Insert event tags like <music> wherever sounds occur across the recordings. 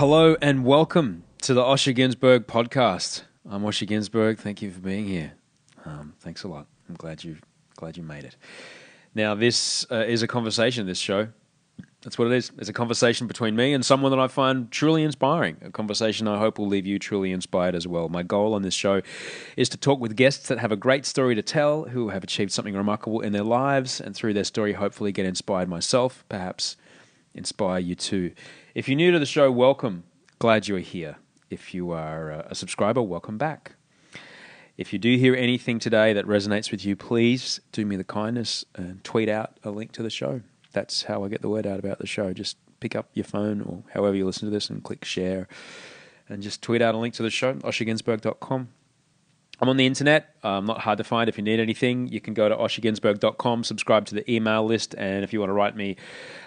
Hello and welcome to the Osher Günsberg podcast. I'm Osher Günsberg. Thank you for being here. Um, thanks a lot. I'm glad you glad you made it. Now, this uh, is a conversation. This show, that's what it is. It's a conversation between me and someone that I find truly inspiring. A conversation I hope will leave you truly inspired as well. My goal on this show is to talk with guests that have a great story to tell, who have achieved something remarkable in their lives, and through their story, hopefully get inspired myself, perhaps inspire you too. If you're new to the show, welcome. Glad you're here. If you are a subscriber, welcome back. If you do hear anything today that resonates with you, please do me the kindness and tweet out a link to the show. That's how I get the word out about the show. Just pick up your phone or however you listen to this and click share and just tweet out a link to the show, osherginsberg.com. I'm on the internet. I'm not hard to find. If you need anything, you can go to osherginsberg.com, subscribe to the email list, and if you want to write me,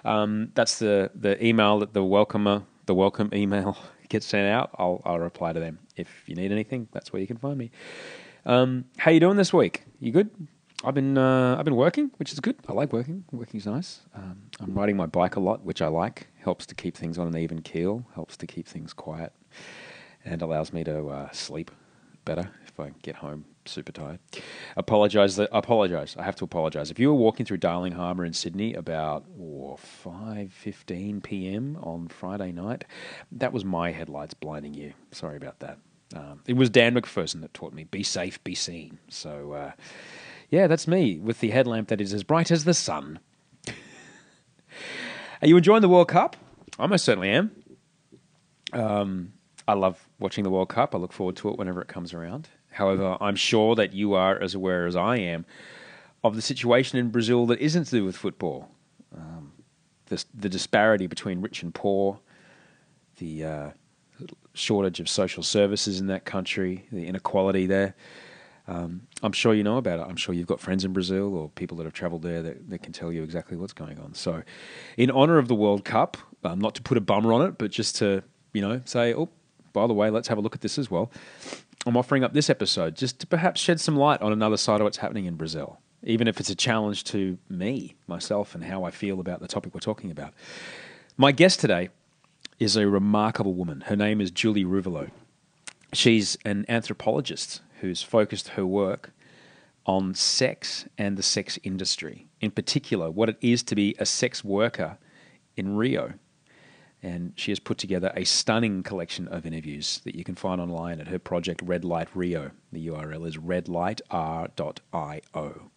um, that's the, the email that the welcomer, the welcome email <laughs> gets sent out. I'll, I'll reply to them. If you need anything, that's where you can find me. Um, how you doing this week? You good? I've been uh, I've been working, which is good. I like working. Working's nice. Um, I'm riding my bike a lot, which I like. Helps to keep things on an even keel. Helps to keep things quiet, and allows me to uh, sleep better if I get home super tired. Apologize. I Apologize. I have to apologize. If you were walking through Darling Harbour in Sydney about oh, five fifteen p.m. on Friday night, that was my headlights blinding you. Sorry about that. Um, it was Dan McPherson that taught me be safe, be seen. So. Uh, yeah, that's me with the headlamp that is as bright as the sun. <laughs> Are you enjoying the World Cup? I most certainly am. Um, I love watching the World Cup. I look forward to it whenever it comes around. However, I'm sure that you are as aware as I am of the situation in Brazil that isn't to do with football. Um, the, the, disparity between rich and poor, the uh, shortage of social services in that country, the inequality there. Um, I'm sure you know about it. I'm sure you've got friends in Brazil or people that have travelled there that, that, can tell you exactly what's going on. So, in honour of the World Cup, um, not to put a bummer on it, but just to you know say, oh, by the way, let's have a look at this as well. I'm offering up this episode just to perhaps shed some light on another side of what's happening in Brazil, even if it's a challenge to me, myself, and how I feel about the topic we're talking about. My guest today is a remarkable woman. Her name is Julie Ruvolo. She's an anthropologist who's focused her work on sex and the sex industry, in particular, what it is to be a sex worker in Rio. And she has put together a stunning collection of interviews that you can find online at her project Red Light Rio. The URL is redlightr.io.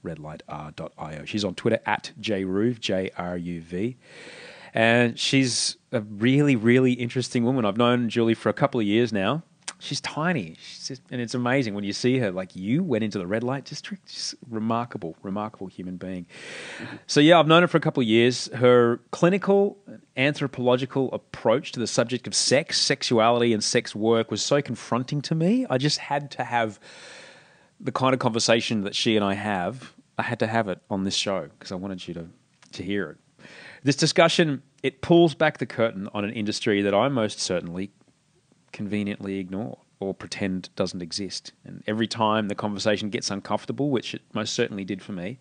Redlightr.io. She's on Twitter at jruv, J R U V. And she's a really, really interesting woman. I've known Julie for a couple of years now. She's tiny, she's just, and it's amazing when you see her. Like you went into the red light district, just remarkable, remarkable human being. So yeah, I've known her for a couple of years. Her clinical, anthropological approach to the subject of sex, sexuality, and sex work was so confronting to me. I just had to have the kind of conversation that she and I have. I had to have it on this show because I wanted you to to hear it. This discussion it pulls back the curtain on an industry that I most certainly conveniently ignore or pretend doesn't exist. And every time the conversation gets uncomfortable, which it most certainly did for me,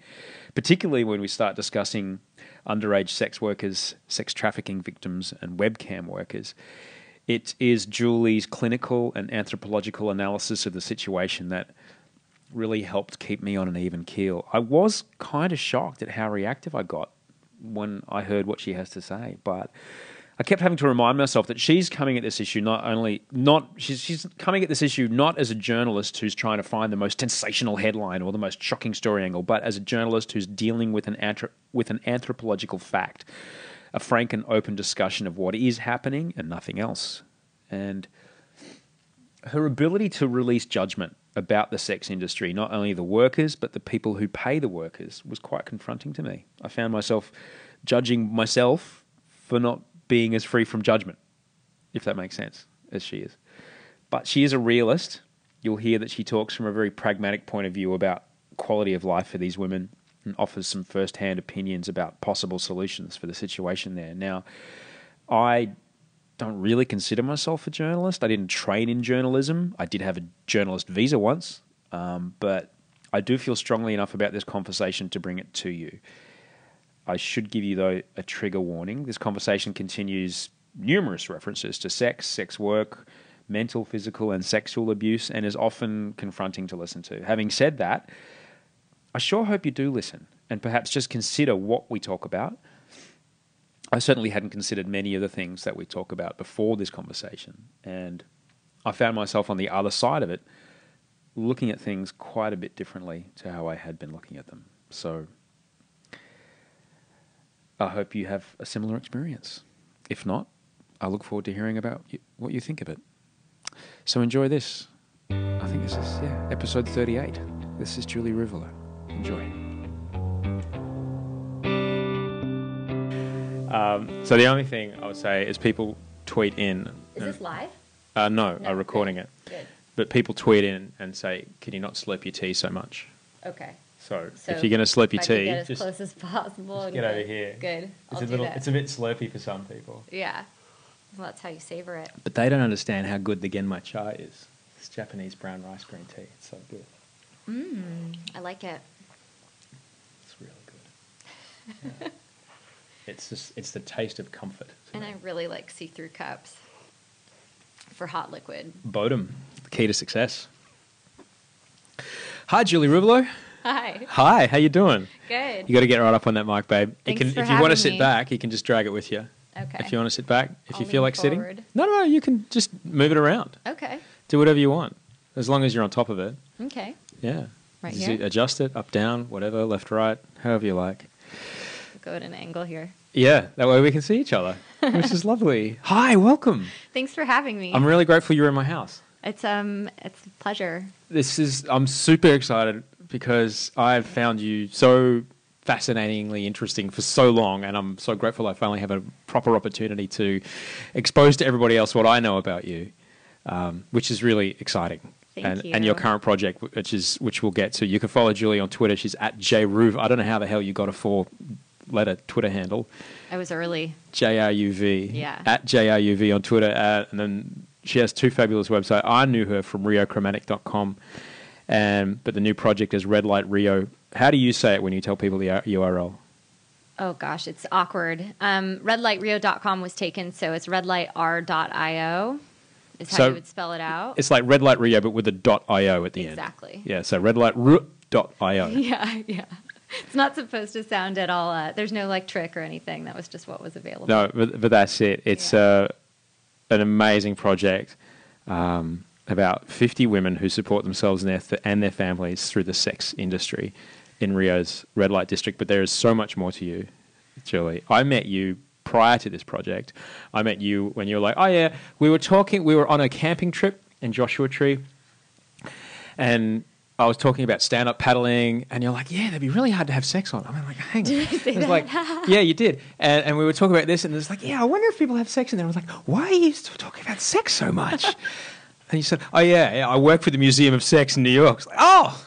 particularly when we start discussing underage sex workers, sex trafficking victims, and webcam workers, it is Julie's clinical and anthropological analysis of the situation that really helped keep me on an even keel. I was kind of shocked at how reactive I got when I heard what she has to say, but I kept having to remind myself that she's coming at this issue not only not she's she's coming at this issue not as a journalist who's trying to find the most sensational headline or the most shocking story angle, but as a journalist who's dealing with an with an anthropological fact, a frank and open discussion of what is happening and nothing else. And her ability to release judgment about the sex industry, not only the workers but the people who pay the workers, was quite confronting to me. I found myself judging myself for not being as free from judgment, if that makes sense, as she is. But she is a realist. You'll hear that she talks from a very pragmatic point of view about quality of life for these women and offers some first hand opinions about possible solutions for the situation there. Now, I don't really consider myself a journalist. I didn't train in journalism. I did have a journalist visa once, um, but I do feel strongly enough about this conversation to bring it to you. I should give you, though, a trigger warning. This conversation continues numerous references to sex, sex work, mental, physical, and sexual abuse, and is often confronting to listen to. Having said that, I sure hope you do listen and perhaps just consider what we talk about. I certainly hadn't considered many of the things that we talk about before this conversation, and I found myself on the other side of it, looking at things quite a bit differently to how I had been looking at them. So I hope you have a similar experience. If not, I look forward to hearing about you, what you think of it. So enjoy this. I think this is yeah episode thirty-eight. This is Julie Ruvolo. Enjoy. Um, so the only thing I would say is people tweet in. Is this live? Uh, no, No, I'm recording good. it. Good. But people tweet in and say, "Can you not slurp your tea so much?" Okay. So, So if you're going to slurp your if I could tea, get as just, close as possible. just and get over here. Good. I'll It's a do little. that. It's a bit slurpy for some people. yeah. Well, that's how you savor it. But they don't understand how good the Genmaicha is. It's Japanese brown rice green tea. It's so good. Mmm. I like it. It's really good. Yeah. <laughs> it's just it's the taste of comfort. to And me. I really like see-through cups for hot liquid. Bodum, the key to success. Hi, Julie Ruvolo. Hi. Hi, how you doing? Good. You got to get right up on that mic, babe. You Thanks can, for if you want to sit me. back, you can just drag it with you. Okay. If you want to sit back, if you I'll feel lean like sitting, no, no, no, you can just move it around. Okay. Do whatever you want, as long as you're on top of it. Okay. Yeah. Right Just here? Adjust it up, down, whatever, left, right, however you like. Go at an angle here. Yeah, that way we can see each other, which is <laughs> lovely. Hi, welcome. Thanks for having me. I'm really grateful you're in my house. it's um, it's a pleasure. This is I'm super excited because I've found you so fascinatingly interesting for so long, and I'm so grateful I finally have a proper opportunity to expose to everybody else what I know about you, um, which is really exciting. Thank and, and your current project, which is which we'll get to. You can follow Julie on Twitter. She's at jruv. I don't know how the hell you got a four letter Twitter handle. I was early. J R U V. Yeah. At J R U V on Twitter. Uh, and then she has two fabulous websites. I knew her from riochromatic.com. And, but the new project is Red Light Rio. How do you say it when you tell people the URL? Oh gosh, it's awkward. Um, redlightrio.com was taken, so it's redlightr.io is how So you would spell it out. It's like Red Light Rio, but with a dot .io at the end. Exactly. Yeah, so redlight.io. <laughs> Yeah, yeah. it's not supposed to sound at all. Uh, there's no like trick or anything. That was just what was available. No, but, but that's it. It's uh, an amazing project. Um, about 50 women who support themselves and their, th- and their families through the sex industry in Rio's red light district. But there is so much more to you, Julie. I met you prior to this project. I met you when you were like, oh, yeah, we were talking, we were on a camping trip in Joshua Tree. And I was talking about stand up paddling, and you're like, yeah, that'd be really hard to have sex on. I'm like, hang <laughs> on. It was like, yeah, you did. And, and we were talking about this, and it's like, yeah, I wonder if people have sex in there. I was like, why are you still talking about sex so much? <laughs> and he said, oh, yeah, yeah, I work for the Museum of Sex in New York. It's like, oh,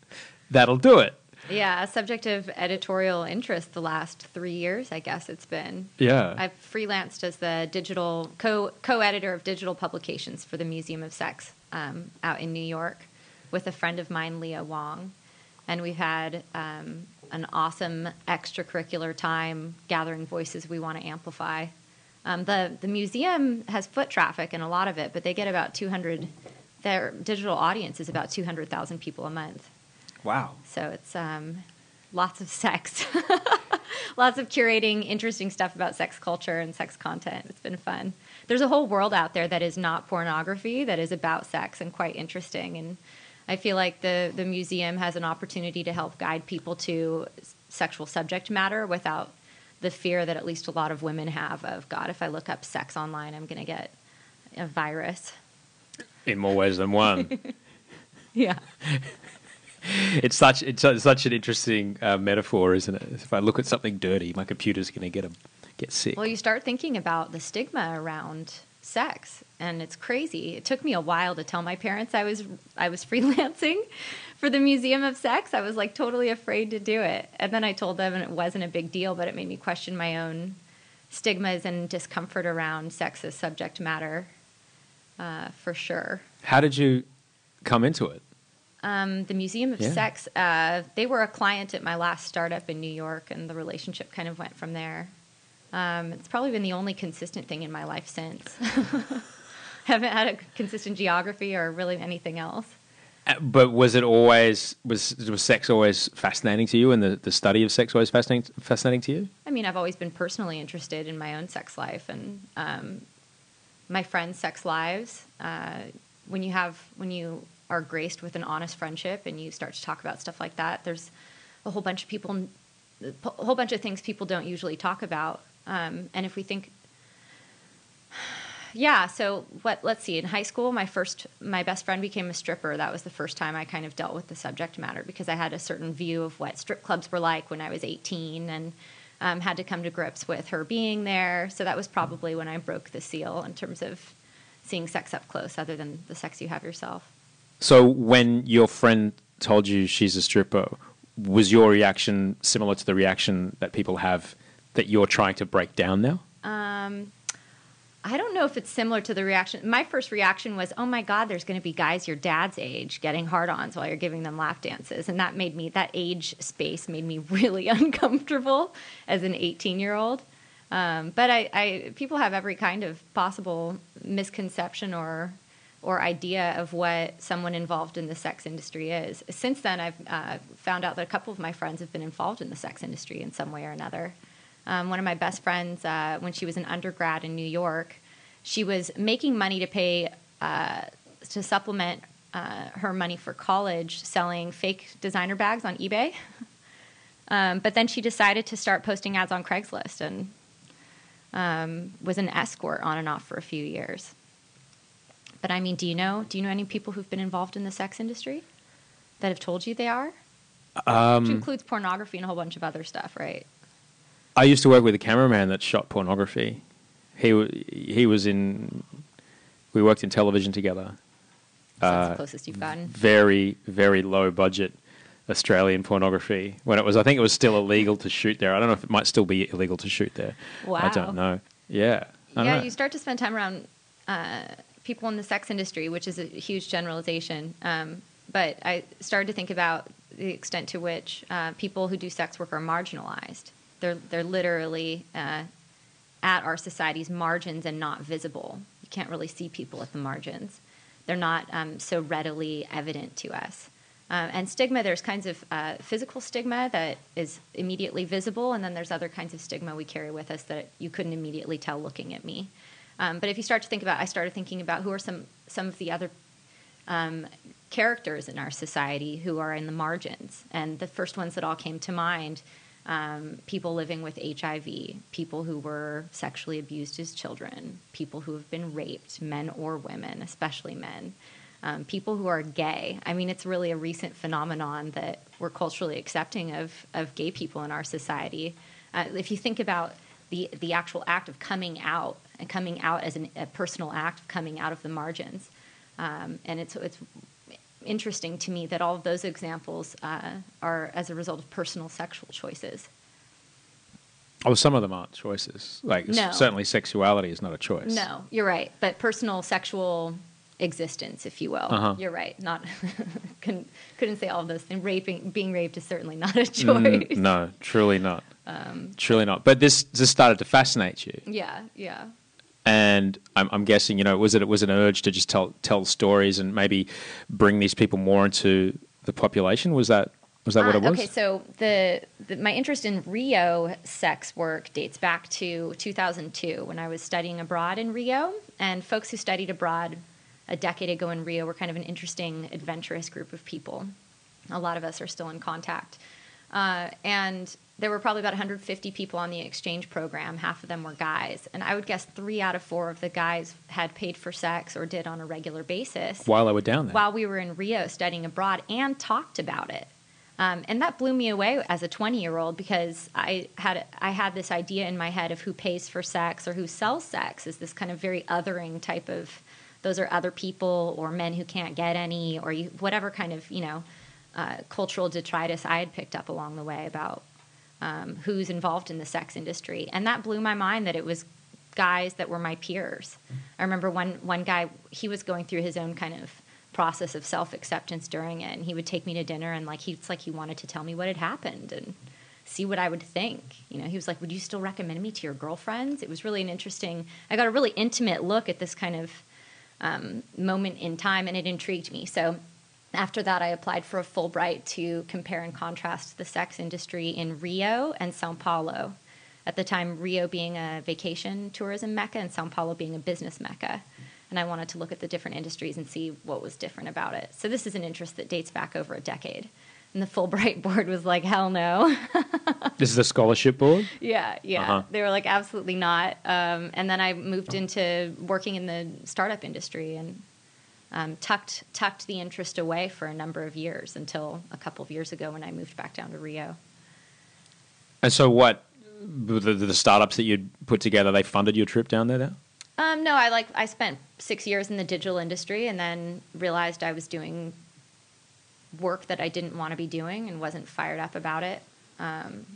<laughs> that'll do it. Yeah, a subject of editorial interest the last three years, I guess it's been. Yeah. I've freelanced as the digital co co editor of digital publications for the Museum of Sex um, out in New York with a friend of mine, Leah Wong. And we've had um, an awesome extracurricular time gathering voices we want to amplify. Um, the, the museum has foot traffic in a lot of it, but they get about 200, their digital audience is about 200,000 people a month. Wow. So it's um, lots of sex, <laughs> lots of curating interesting stuff about sex culture and sex content. It's been fun. There's a whole world out there that is not pornography, that is about sex and quite interesting. And I feel like the, the museum has an opportunity to help guide people to sexual subject matter without the fear that at least a lot of women have of, God, if I look up sex online, I'm going to get a virus. In more ways than one. <laughs> Yeah. <laughs> it's such it's, such an interesting uh, metaphor, isn't it? If I look at something dirty, my computer's going to get a, get sick. Well, you start thinking about the stigma around sex, and it's crazy. It took me a while to tell my parents I was I was <laughs> freelancing for the Museum of Sex. I was like totally afraid to do it, and then I told them, and it wasn't a big deal, but it made me question my own stigmas and discomfort around sex as subject matter, uh, for sure. How did you come into it? Um, the Museum of Yeah. Sex, uh, they were a client at my last startup in New York, and the relationship kind of went from there. Um, it's probably been the only consistent thing in my life since. <laughs> Haven't had a consistent geography or really anything else. But was it always was was sex always fascinating to you, and the, the study of sex always fascinating fascinating to you? I mean, I've always been personally interested in my own sex life and um, my friends' sex lives. Uh, when you have when you are graced with an honest friendship and you start to talk about stuff like that, there's a whole bunch of people, a whole bunch of things people don't usually talk about. Um, and if we think, yeah, so what? Let's see. In high school, my first, my best friend became a stripper. That was the first time I kind of dealt with the subject matter because I had a certain view of what strip clubs were like when I was 18, and um, had to come to grips with her being there. So that was probably when I broke the seal in terms of seeing sex up close, other than the sex you have yourself. So when your friend told you she's a stripper, was your reaction similar to the reaction that people have that you're trying to break down now? Um, I don't know if it's similar to the reaction. My first reaction was, "Oh my God, there's going to be guys your dad's age getting hard-ons while you're giving them lap dances," and that made me that age space made me <laughs> really uncomfortable as an 18-year-old. Um, but I, I, people have every kind of possible misconception or or idea of what someone involved in the sex industry is. Since then, I've uh, found out that a couple of my friends have been involved in the sex industry in some way or another. Um, one of my best friends, uh, when she was an undergrad in New York, she was making money to pay uh, to supplement uh, her money for college, selling fake designer bags on eBay. <laughs> um, but then she decided to start posting ads on Craigslist and um, was an escort on and off for a few years. But I mean, do you know? Do you know any people who've been involved in the sex industry that have told you they are? Um, Which includes pornography and a whole bunch of other stuff, right? I used to work with a cameraman that shot pornography. He he was in. We worked in television together. So that's Uh, the closest you've gotten. Very very low budget Australian pornography. When it was, I think it was still illegal to shoot there. I don't know if it might still be illegal to shoot there. Wow. I don't know. Yeah. I yeah, you start to spend time around uh, people in the sex industry, which is a huge generalization. Um, but I started to think about the extent to which uh, people who do sex work are marginalized. They're they're literally uh, at our society's margins and not visible. You can't really see people at the margins. They're not um, so readily evident to us. Uh, and stigma, there's kinds of uh, physical stigma that is immediately visible, and then there's other kinds of stigma we carry with us that you couldn't immediately tell looking at me. Um, but if you start to think about, I started thinking about who are some some of the other um, characters in our society who are in the margins, and the first ones that all came to mind. Um, people living with HIV, people who were sexually abused as children, people who have been raped, men or women, especially men um, people who are gay. I mean, it's really a recent phenomenon that we're culturally accepting of, of gay people in our society. Uh, if you think about the, the actual act of coming out and coming out as an, a personal act of coming out of the margins, um, and it's, it's interesting to me that all of those examples uh, are as a result of personal sexual choices. Oh, some of them aren't choices. Like no. certainly, sexuality is not a choice. No, you're right. But personal sexual existence, if you will. Uh-huh. You're right. Not <laughs> couldn't couldn't say all of those things. Raping, being raped is certainly not a choice. Mm, no, truly not. Um, truly not. But this this started to fascinate you. Yeah, yeah. And I'm, I'm guessing, you know, was it was an urge to just tell tell stories and maybe bring these people more into the population? Was that was that what uh, it was? Okay, so the, the, my interest in Rio sex work dates back to 2002 when I was studying abroad in Rio, and folks who studied abroad a decade ago in Rio were kind of an interesting, adventurous group of people. A lot of us are still in contact. Uh, and there were probably about 150 people on the exchange program. Half of them were guys. And I would guess three out of four of the guys had paid for sex or did on a regular basis. While I was down there. While we were in Rio studying abroad and talked about it. Um, and that blew me away as a 20 year old because I had I had this idea in my head of who pays for sex or who sells sex is this kind of very othering type of those are other people or men who can't get any or you, whatever kind of you know uh, cultural detritus I had picked up along the way about um, who's involved in the sex industry, and that blew my mind that it was guys that were my peers. I remember one one guy he was going through his own kind of process of self acceptance during it, and he would take me to dinner and like he's like he wanted to tell me what had happened and see what I would think. You know, he was like, "Would you still recommend me to your girlfriends?" It was really an interesting. I got a really intimate look at this kind of um, moment in time, and it intrigued me. So after that, I applied for a Fulbright to compare and contrast the sex industry in Rio and Sao Paulo. At the time, Rio being a vacation tourism mecca and Sao Paulo being a business mecca. And I wanted to look at the different industries and see what was different about it. So, this is an interest that dates back over a decade. And the Fulbright <laughs> board was like, hell no. <laughs> this is the scholarship board? Yeah, yeah. Uh-huh. They were like, absolutely not. Um, and then I moved into working in the startup industry and um, tucked, tucked the interest away for a number of years until a couple of years ago when I moved back down to Rio. And so, what, the, the startups that you'd put together, they funded your trip down there now? Um, no, I like I spent six years in the digital industry and then realized I was doing work that I didn't want to be doing and wasn't fired up about it. Um,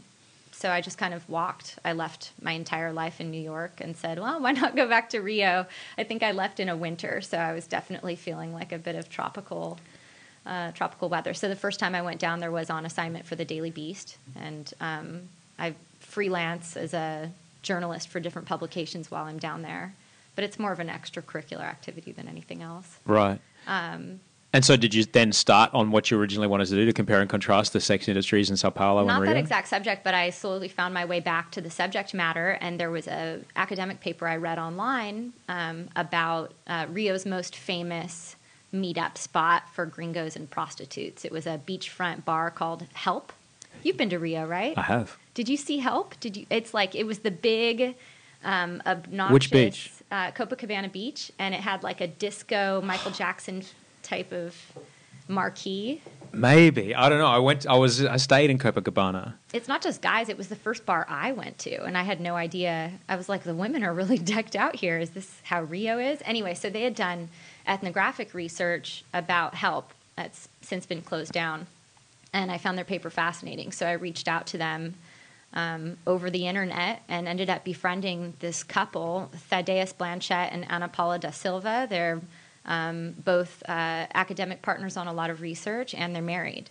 so I just kind of walked. I left my entire life in New York and said, well, why not go back to Rio? I think I left in a winter, so I was definitely feeling like a bit of tropical. Uh, tropical weather. So the first time I went down there was on assignment for the Daily Beast, and um, I freelance as a journalist for different publications while I'm down there. But it's more of an extracurricular activity than anything else. Right. Um, and so, did you then start on what you originally wanted to do to compare and contrast the sex industries in Sao Paulo Not and Rio? that exact subject, but I slowly found my way back to the subject matter. And there was a academic paper I read online um, about uh, Rio's most famous meetup spot for gringos and prostitutes. It was a beachfront bar called Help. You've been to Rio, right? I have. Did you see Help? Did you? It's like it was the big. Um, obnoxious Which beach? Uh, Copacabana Beach, and it had like a disco Michael Jackson type of marquee. Maybe I don't know. I went. I was. I stayed in Copacabana. It's not just guys. It was the first bar I went to, and I had no idea. I was like, the women are really <laughs> decked out here. Is this how Rio is? Anyway, so they had done ethnographic research about help that's since been closed down, and I found their paper fascinating. So I reached out to them. Um, over the internet and ended up befriending this couple, Thaddeus Blanchette and Ana Paula da Silva. They're um, both uh, academic partners on a lot of research, and they're married.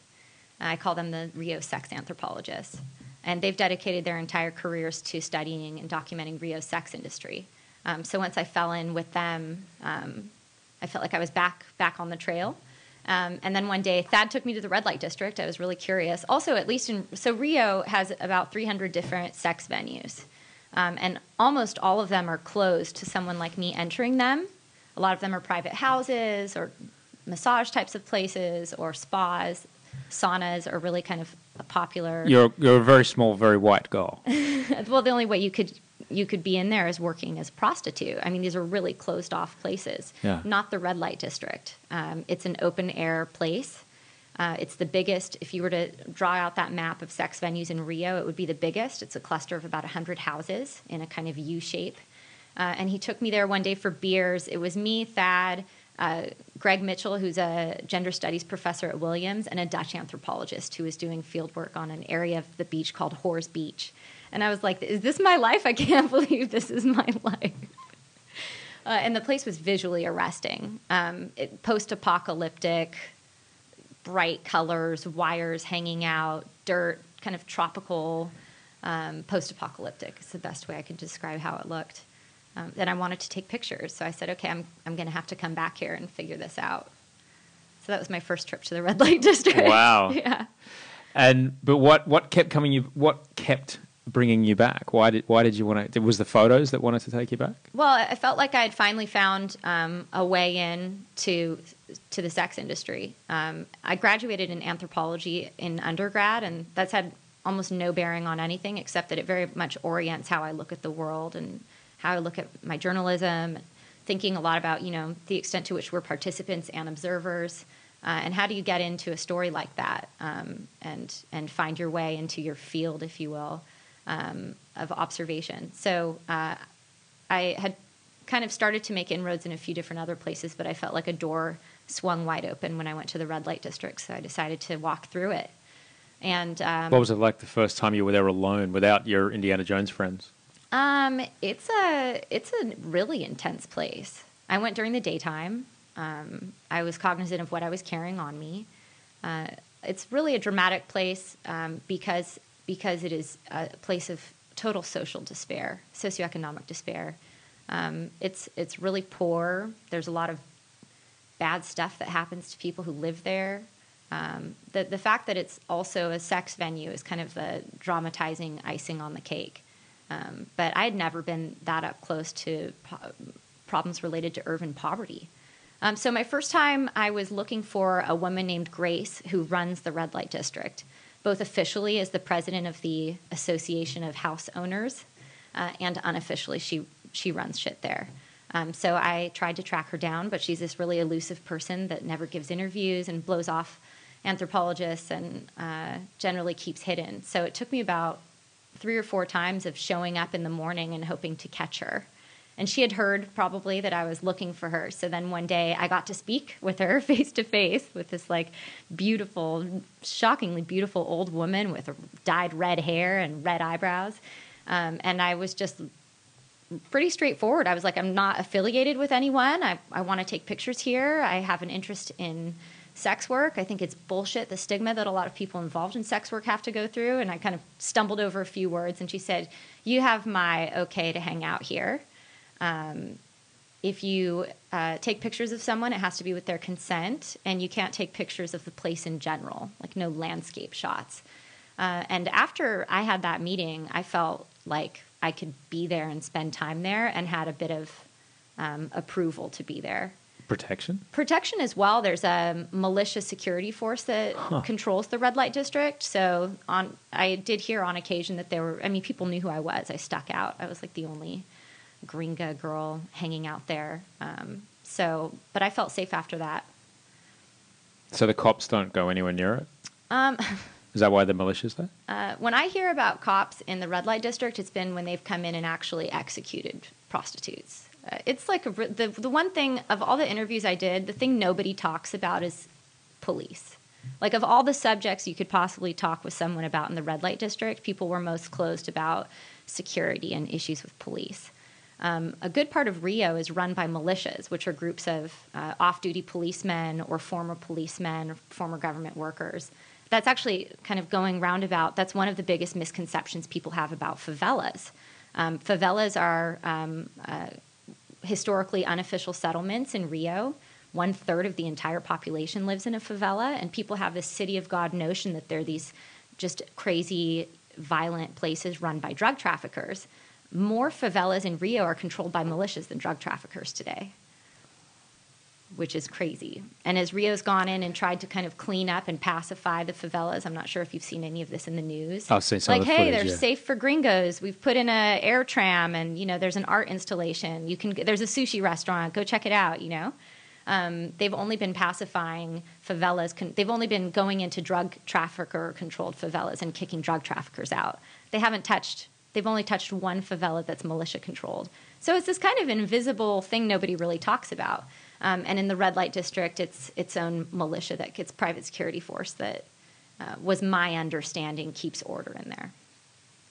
I call them the Rio sex anthropologists. And they've dedicated their entire careers to studying and documenting Rio's sex industry. Um, so once I fell in with them, um, I felt like I was back back on the trail. Um, and then one day, Thad took me to the red light district. I was really curious. Also, at least in so Rio has about 300 different sex venues, um, and almost all of them are closed to someone like me entering them. A lot of them are private houses or massage types of places or spas. Saunas are really kind of a popular. You're you're a very small, very white girl. <laughs> well, the only way you could you could be in there is working as a prostitute. I mean, these are really closed off places. Yeah. Not the red light district. Um, it's an open air place. Uh, it's the biggest. If you were to draw out that map of sex venues in Rio, it would be the biggest. It's a cluster of about 100 houses in a kind of U shape. Uh, and he took me there one day for beers. It was me, Thad, uh, Greg Mitchell, who's a gender studies professor at Williams, and a Dutch anthropologist who was doing field work on an area of the beach called Whores Beach. And I was like, is this my life? I can't <laughs> believe this is my <laughs> life. Uh, and the place was visually arresting. Um, Post apocalyptic, bright colors, wires hanging out, dirt, kind of tropical, um, post apocalyptic is the best way I can describe how it looked. Um, and I wanted to take pictures. So I said, okay, I'm, I'm going to have to come back here and figure this out. So that was my first trip to the red light <laughs> district. Wow. <laughs> yeah. And but what what kept coming you? What kept bringing you back? Why did why did you want to? Was the photos that wanted to take you back? Well, I felt like I had finally found um, a way in to to the sex industry. Um, I graduated in anthropology in undergrad, and that's had almost no bearing on anything except that it very much orients how I look at the world and how I look at my journalism. Thinking a lot about you know the extent to which we're participants and observers. Uh, and how do you get into a story like that um, and and find your way into your field, if you will? um, of observation. So uh, I had kind of started to make inroads in a few different other places, but I felt like a door swung wide open when I went to the red light district. So I decided to walk through it. And um, what was it like the first time you were there alone without your Indiana Jones friends? Um, it's a it's a really intense place. I went during the daytime. Um, I was cognizant of what I was carrying on me. Uh, it's really a dramatic place um, because because it is a place of total social despair, socioeconomic despair. Um, it's it's really poor. There's a lot of bad stuff that happens to people who live there. Um, the the fact that it's also a sex venue is kind of the dramatizing icing on the cake. Um, but I had never been that up close to po- problems related to urban poverty. Um, so my first time, I was looking for a woman named Grace who runs the red light district both officially as the president of the Association of House Owners, uh, and unofficially she she runs shit there. Um, so I tried to track her down, but she's this really elusive person that never gives interviews and blows off anthropologists and uh, generally keeps hidden. So it took me about three or four times of showing up in the morning and hoping to catch her. And she had heard probably that I was looking for her. So then one day I got to speak <laughs> with her face to face with this like beautiful, shockingly beautiful old woman with dyed red hair and red eyebrows. Um, and I was just pretty straightforward. I was like, I'm not affiliated with anyone. I, I want to take pictures here. I have an interest in sex work. I think it's bullshit, the stigma that a lot of people involved in sex work have to go through. And I kind of stumbled over a few words. And she said, You have my okay to hang out here. Um, if you uh, take pictures of someone, it has to be with their consent, and you can't take pictures of the place in general, like no landscape shots. Uh, and after I had that meeting, I felt like I could be there and spend time there and had a bit of um, approval to be there. Protection? Protection as well. There's a militia security force that huh. controls the red light district. So on, I did hear on occasion that there were. I mean, people knew who I was. I stuck out. I was like the only gringa girl hanging out there. Um, so, but I felt safe after that. So the cops don't go anywhere near it. Um, <laughs> Is that why the militia's there? Uh, when I hear about cops in the red light district, it's been when they've come in and actually executed prostitutes. Uh, it's like a, the the one thing of all the interviews I did, the thing nobody talks about is police. Like of all the subjects you could possibly talk with someone about in the red light district, people were most closed about security and issues with police. Um, a good part of Rio is run by militias, which are groups of uh, off duty policemen or former policemen or former government workers. That's actually kind of going roundabout. That's one of the biggest misconceptions people have about favelas. Um, favelas are um, uh, historically unofficial settlements in Rio one third of the entire population lives in a favela, and people have this city of God notion that they're these just crazy, violent places run by drug traffickers. More favelas in Rio are controlled by militias than drug traffickers today which is crazy. And as Rio's gone in and tried to kind of clean up and pacify the favelas, I'm not sure if you've seen any of this in the news. Seen some like, hey, footage, they're yeah. safe for gringos. We've put in a air tram, and you know, there's an art installation. You can there's a sushi restaurant. Go check it out. You know. Um, they've only been pacifying favelas. Con- they've only been going into drug trafficker controlled favelas and kicking drug traffickers out. They haven't touched, they've only touched one favela that's militia controlled. So it's this kind of invisible thing nobody really talks about. Um, and in the red light district, it's its own militia that gets private security force that uh, was my understanding keeps order in there.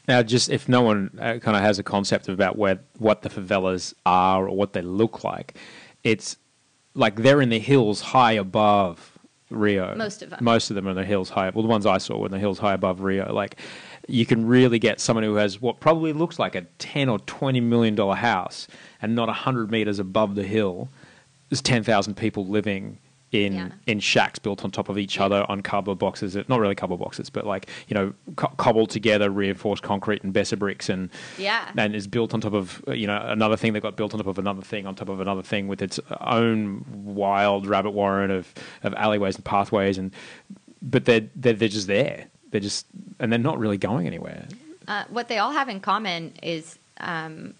Now, just if no one uh, kind of has a concept about where what the favelas are or what they look like, it's like they're in the hills high above Rio. Most of them. Most of them are in the hills high. Well, the ones I saw were in the hills high above Rio. Like, you can really get someone who has what probably looks like a ten or twenty million dollar house, and not hundred meters above the hill. There's ten thousand people living in Yeah. in shacks built on top of each other on cardboard boxes. Not really cardboard boxes, but like you know, co- cobbled together, reinforced concrete and Besser bricks, and Yeah. and is built on top of uh, you know another thing that got built on top of another thing on top of another thing with its own wild rabbit warren of of alleyways and pathways, and but they're they're, they're just there. They're just and they're not really going anywhere. Uh, what they all have in common is um,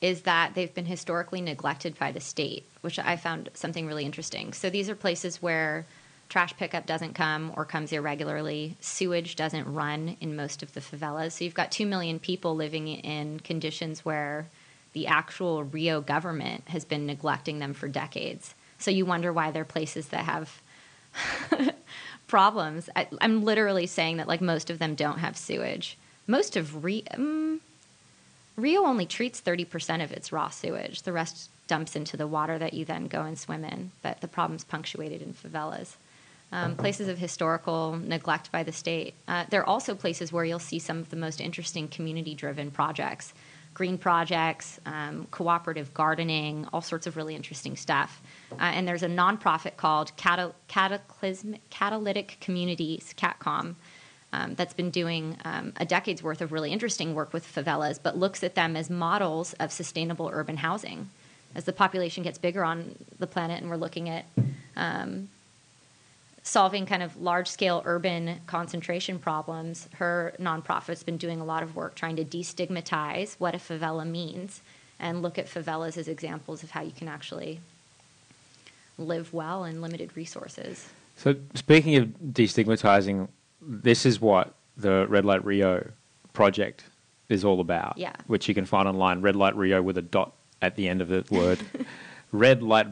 is that they've been historically neglected by the state, which I found something really interesting. So these are places where trash pickup doesn't come or comes irregularly. Sewage doesn't run in most of the favelas. So you've got two million people living in conditions where the actual Rio government has been neglecting them for decades. So you wonder why they're places that have <laughs> problems. I, I'm literally saying that like most of them don't have sewage. Most of Rio, Rio only treats 30% of its raw sewage. The rest dumps into the water that you then go and swim in. But the problem's punctuated in favelas. Um, places of historical neglect by the state. Uh, there are also places where you'll see some of the most interesting community driven projects green projects, um, cooperative gardening, all sorts of really interesting stuff. Uh, and there's a nonprofit called Catal- Cataclysm- Catalytic Communities, CatComm, um, that's been doing um, a decade's worth of really interesting work with favelas, but looks at them as models of sustainable urban housing. As the population gets bigger on the planet, and we're looking at um, solving kind of large scale urban concentration problems, her nonprofit's been doing a lot of work trying to destigmatize what a favela means and look at favelas as examples of how you can actually live well in limited resources. So speaking of destigmatizing, this is what the Red Light Rio project is all about. Yeah. Which you can find online. Red Light Rio with a dot at the end of the word. <laughs> Red Light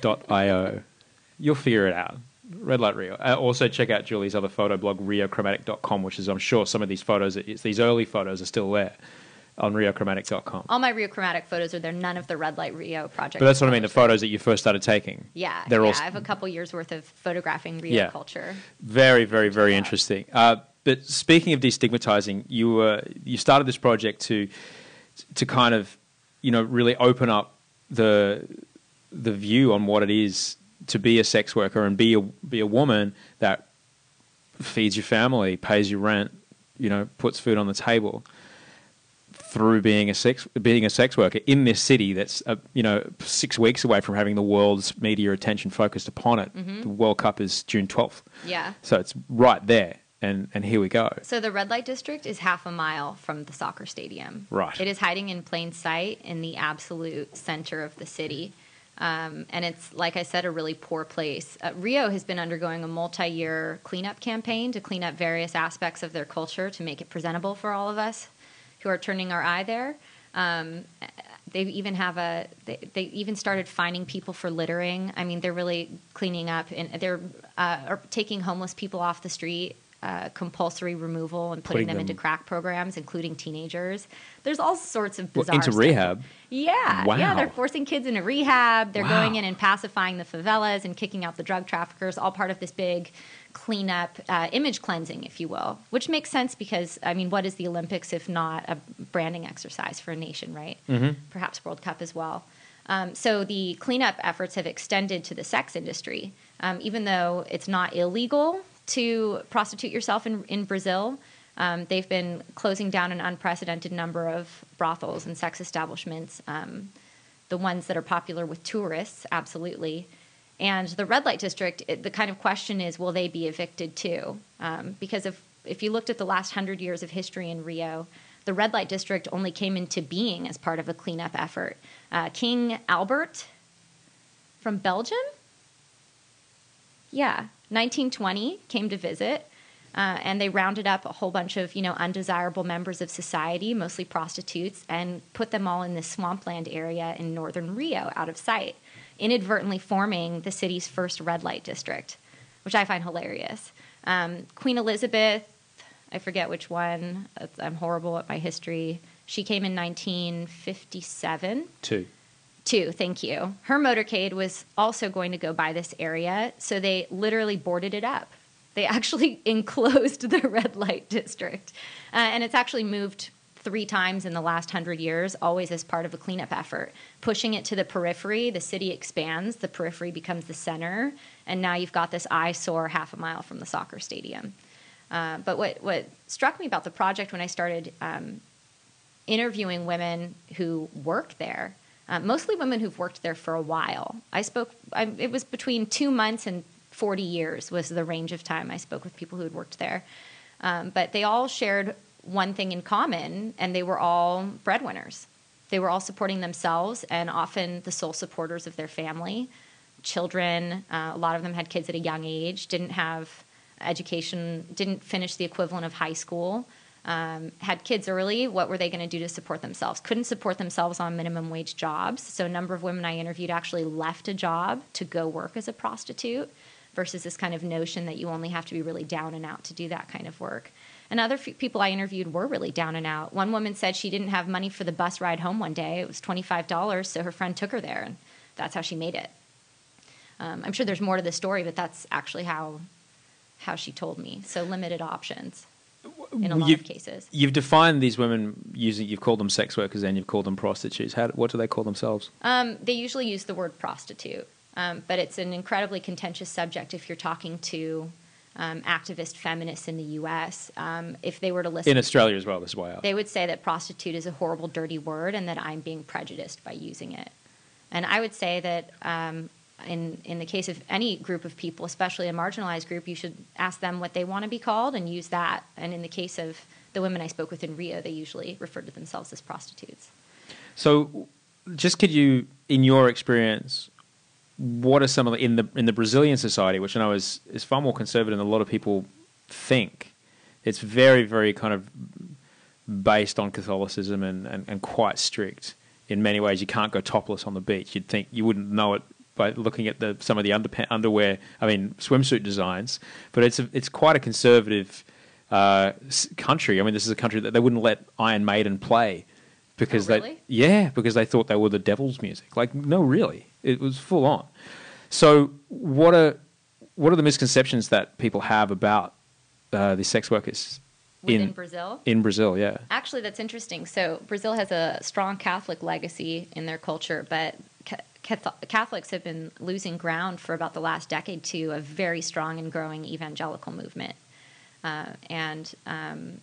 dot io. You'll figure it out. Red Light Rio. Uh, also check out Julie's other photo blog, riochromatic.com, which is I'm sure some of these photos, it's, these early photos are still there on riochromatic.com. All my Rio Chromatic photos are there. None of the Red Light Rio project. But that's what I mean. The photos that you first started taking. Yeah, they're yeah. all I have a couple years worth of photographing Rio Yeah. culture. Very, very, very out. interesting. Uh, but speaking of destigmatizing, you were you started this project to to kind of you know really open up the the view on what it is to be a sex worker and be a be a woman that feeds your family, pays your rent, you know, puts food on the table through being a sex being a sex worker in this city that's uh, you know six weeks away from having the world's media attention focused upon it. The World Cup is June twelfth, Yeah. so it's right there, and and here we go. So the red light district is half a mile from the soccer stadium. Right. It is hiding in plain sight in the absolute center of the city. Um, and it's, like I said, a really poor place. Uh, Rio has been undergoing a multi year cleanup campaign to clean up various aspects of their culture to make it presentable for all of us who are turning our eye there. Um, they even have a they, they even started finding people for littering. I mean, they're really cleaning up and they're uh, taking homeless people off the street, uh, compulsory removal and putting, Putting them, them- into crack programs, including teenagers. There's all sorts of Well, bizarre into stuff. rehab. Yeah, Wow. yeah, they're forcing kids into rehab. They're Wow. going in and pacifying the favelas and kicking out the drug traffickers. All part of this big cleanup, uh, image cleansing, if you will. Which makes sense because I mean, what is the Olympics if not a branding exercise for a nation, right? Mm-hmm. Perhaps World Cup as well. Um, so the cleanup efforts have extended to the sex industry. Um, even though it's not illegal to prostitute yourself in, in Brazil, um, they've been closing down an unprecedented number of brothels and sex establishments. Um, the ones that are popular with tourists, absolutely. And the red light district, it, the kind of question is, will they be evicted too? Um, because if if you looked at the last hundred years of history in Rio, the red light district only came into being as part of a cleanup effort. Uh, King Albert from Belgium, yeah, 1920 came to visit. Uh, and they rounded up a whole bunch of you know undesirable members of society, mostly prostitutes, and put them all in this swampland area in northern Rio, out of sight, inadvertently forming the city's first red light district, which I find hilarious. Um, Queen Elizabeth, I forget which one. I'm horrible at my history. She came in 1957. Two. Two, thank you. Her motorcade was also going to go by this area, so they literally boarded it up. They <laughs> actually enclosed the red light district. Uh, and it's actually moved three times in the last hundred years, always as part of a cleanup effort. Pushing it to the periphery, the city expands, the periphery becomes the center, and now you've got this eyesore half a mile from the soccer stadium. Uh, but what, what struck me about the project when I started um, interviewing women who work there, uh, mostly women who've worked there for a while. I spoke, I, it was between two months and 40 years was the range of time I spoke with people who had worked there. Um, but they all shared one thing in common, and they were all breadwinners. They were all supporting themselves and often the sole supporters of their family. Children, uh, a lot of them had kids at a young age, didn't have education, didn't finish the equivalent of high school, um, had kids early. What were they going to do to support themselves? Couldn't support themselves on minimum wage jobs. So, a number of women I interviewed actually left a job to go work as a prostitute versus this kind of notion that you only have to be really down and out to do that kind of work. And other f- people I interviewed were really down and out. One woman said she didn't have money for the bus ride home one day. It was $25, so her friend took her there, and that's how she made it. Um, I'm sure there's more to the story, but that's actually how how she told me. So limited options in a lot you've, of cases. You've defined these women using. You've called them sex workers and you've called them prostitutes. How, what do they call themselves? Um, they usually use the word prostitute, um, but it's an incredibly contentious subject if you're talking to um, activist feminists in the U.S. Um, if they were to listen in Australia as well, this is why I they would say that prostitute is a horrible, dirty word, and that I'm being prejudiced by using it. And I would say that um, in in the case of any group of people, especially a marginalized group, you should ask them what they want to be called and use that. And in the case of the women I spoke with in Rio, they usually referred to themselves as prostitutes. So, just could you, in your experience, what are some of the, in the in the Brazilian society, which I know is is far more conservative than a lot of people think. It's very very kind of based on Catholicism and, and, and quite strict in many ways. You can't go topless on the beach. You'd think you wouldn't know it by looking at the some of the under, underwear. I mean swimsuit designs, but it's a, it's quite a conservative uh, country. I mean, this is a country that they wouldn't let Iron Maiden play because Oh, really? they yeah because they thought they were the devil's music. Like no, really, it was full on. So what are what are the misconceptions that people have about uh, the sex workers Within in Brazil? in Brazil? Yeah, Actually, that's interesting. So Brazil has a strong Catholic legacy in their culture, but ca- Catholics have been losing ground for about the last decade to a very strong and growing evangelical movement. Uh, and um,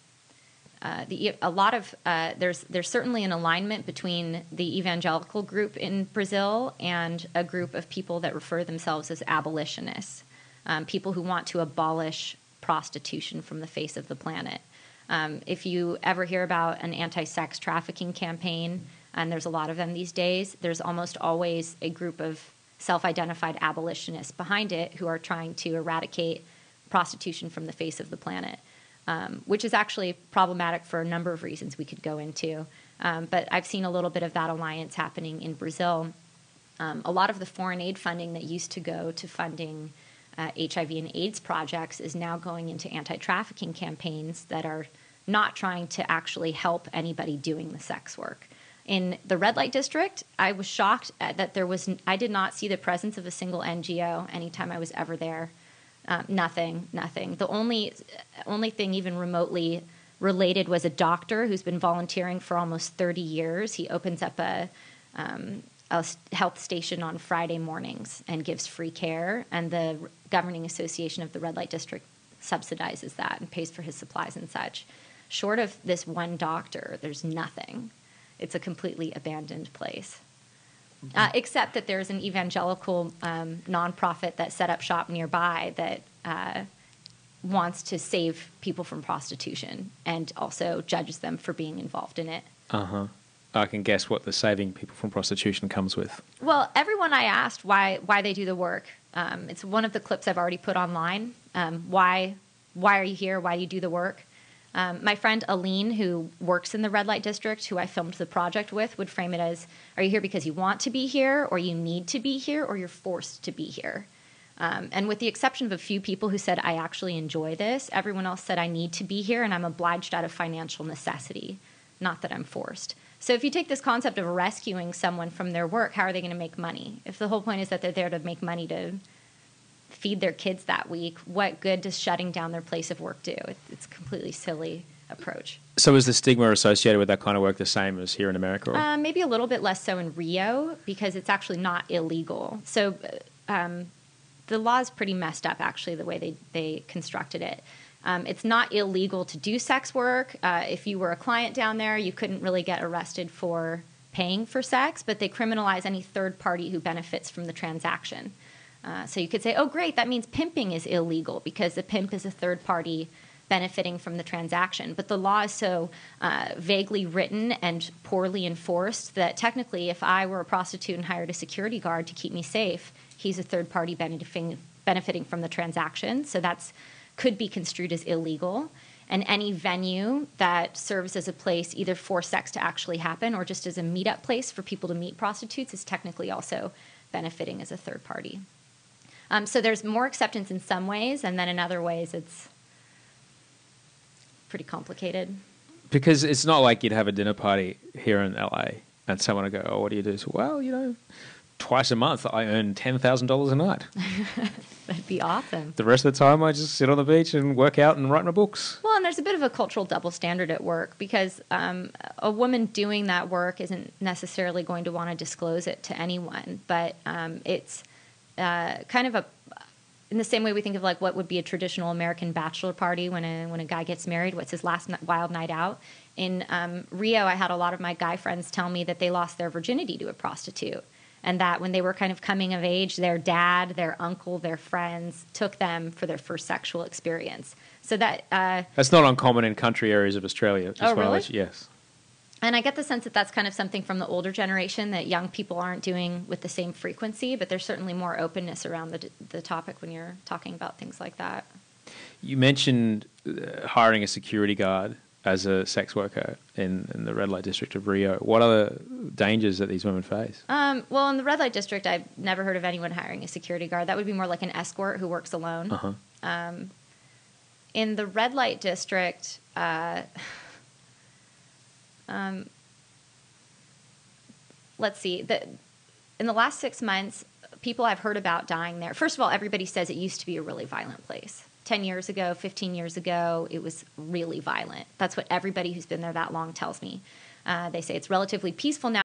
uh, the, a lot of uh, there's there's certainly an alignment between the evangelical group in Brazil and a group of people that refer themselves as abolitionists, um, people who want to abolish prostitution from the face of the planet. Um, if you ever hear about an anti-sex trafficking campaign, and there's a lot of them these days, there's almost always a group of self-identified abolitionists behind it who are trying to eradicate prostitution from the face of the planet um, which is actually problematic for a number of reasons we could go into. Um, but I've seen a little bit of that alliance happening in Brazil. Um, a lot of the foreign aid funding that used to go to funding uh, HIV and AIDS projects is now going into anti trafficking campaigns that are not trying to actually help anybody doing the sex work. In the red light district, I was shocked that there was, I did not see the presence of a single NGO anytime I was ever there. Uh, nothing, nothing. The only only thing even remotely related was a doctor who's been volunteering for almost 30 years. He opens up a um, a health station on Friday mornings and gives free care, and the governing association of the red light district subsidizes that and pays for his supplies and such. Short of this one doctor, there's nothing. It's a completely abandoned place. Uh, except that there's an evangelical um, nonprofit that set up shop nearby that uh, wants to save people from prostitution and also judges them for being involved in it. Uh huh. I can guess what the saving people from prostitution comes with. Well, everyone I asked why why they do the work. Um, it's one of the clips I've already put online. Um, why why are you here? Why do you do the work? Um, my friend Aline, who works in the red light district, who I filmed the project with, would frame it as: Are you here because you want to be here, or you need to be here, or you're forced to be here? Um, and with the exception of a few people who said, I actually enjoy this, everyone else said, I need to be here and I'm obliged out of financial necessity, not that I'm forced. So if you take this concept of rescuing someone from their work, how are they going to make money? If the whole point is that they're there to make money to feed their kids that week, what good does shutting down their place of work do? It's a completely silly approach. So is the stigma associated with that kind of work the same as here in America? Uh, maybe a little bit less so in Rio because it's actually not illegal. So uh, um, the law is pretty messed up, actually, the way they, they constructed it. Um, it's not illegal to do sex work. Uh, if you were a client down there, you couldn't really get arrested for paying for sex, but they criminalize any third party who benefits from the transaction. Uh, so you could say, oh, great, that means pimping is illegal because the pimp is a third party benefiting from the transaction. But the law is so uh, vaguely written and poorly enforced that technically, if I were a prostitute and hired a security guard to keep me safe, he's a third party benefiting, benefiting from the transaction. So that's could be construed as illegal. And any venue that serves as a place either for sex to actually happen or just as a meetup place for people to meet prostitutes is technically also benefiting as a third party. Um, so there's more acceptance in some ways, and then in other ways, it's pretty complicated. Because it's not like you'd have a dinner party here in LA and someone would go, "Oh, what do you do?" So, well, you know, twice a month I earn ten thousand dollars a night. <laughs> That'd be awesome. The rest of the time I just sit on the beach and work out and write my books. Well, and there's a bit of a cultural double standard at work because um, a woman doing that work isn't necessarily going to want to disclose it to anyone, but um, it's uh, kind of a in the same way we think of like what would be a traditional American bachelor party when a when a guy gets married. What's his last n- wild night out? In um, Rio, I had a lot of my guy friends tell me that they lost their virginity to a prostitute, and that when they were kind of coming of age, their dad, their uncle, their friends took them for their first sexual experience. So that uh, That's not uncommon in country areas of Australia. As Oh, wanna really? you- yes. And I get the sense that that's kind of something from the older generation that young people aren't doing with the same frequency, but there's certainly more openness around the, the topic when you're talking about things like that. You mentioned uh, hiring a security guard as a sex worker in, in the red light district of Rio. What are the dangers that these women face? Um, well, in the red light district, I've never heard of anyone hiring a security guard. That would be more like an escort who works alone. Uh-huh. Um, in the red light district, uh, <laughs> um, let's see. The, in the last six months, people I've heard about dying there. First of all, everybody says it used to be a really violent place. 10 years ago, 15 years ago, it was really violent. That's what everybody who's been there that long tells me. Uh, they say it's relatively peaceful now.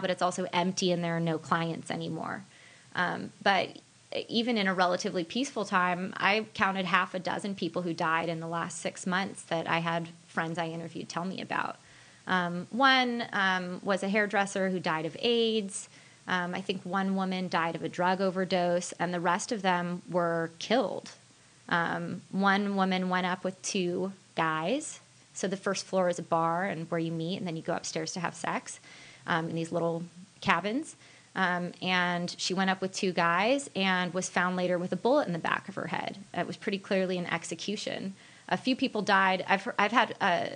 but it's also empty and there are no clients anymore. Um, but even in a relatively peaceful time, I counted half a dozen people who died in the last six months that I had friends I interviewed tell me about. Um, one um, was a hairdresser who died of AIDS. Um, I think one woman died of a drug overdose, and the rest of them were killed. Um, one woman went up with two guys. So the first floor is a bar and where you meet, and then you go upstairs to have sex um, in these little cabins. Um, and she went up with two guys and was found later with a bullet in the back of her head. It was pretty clearly an execution. A few people died. I've, I've had uh,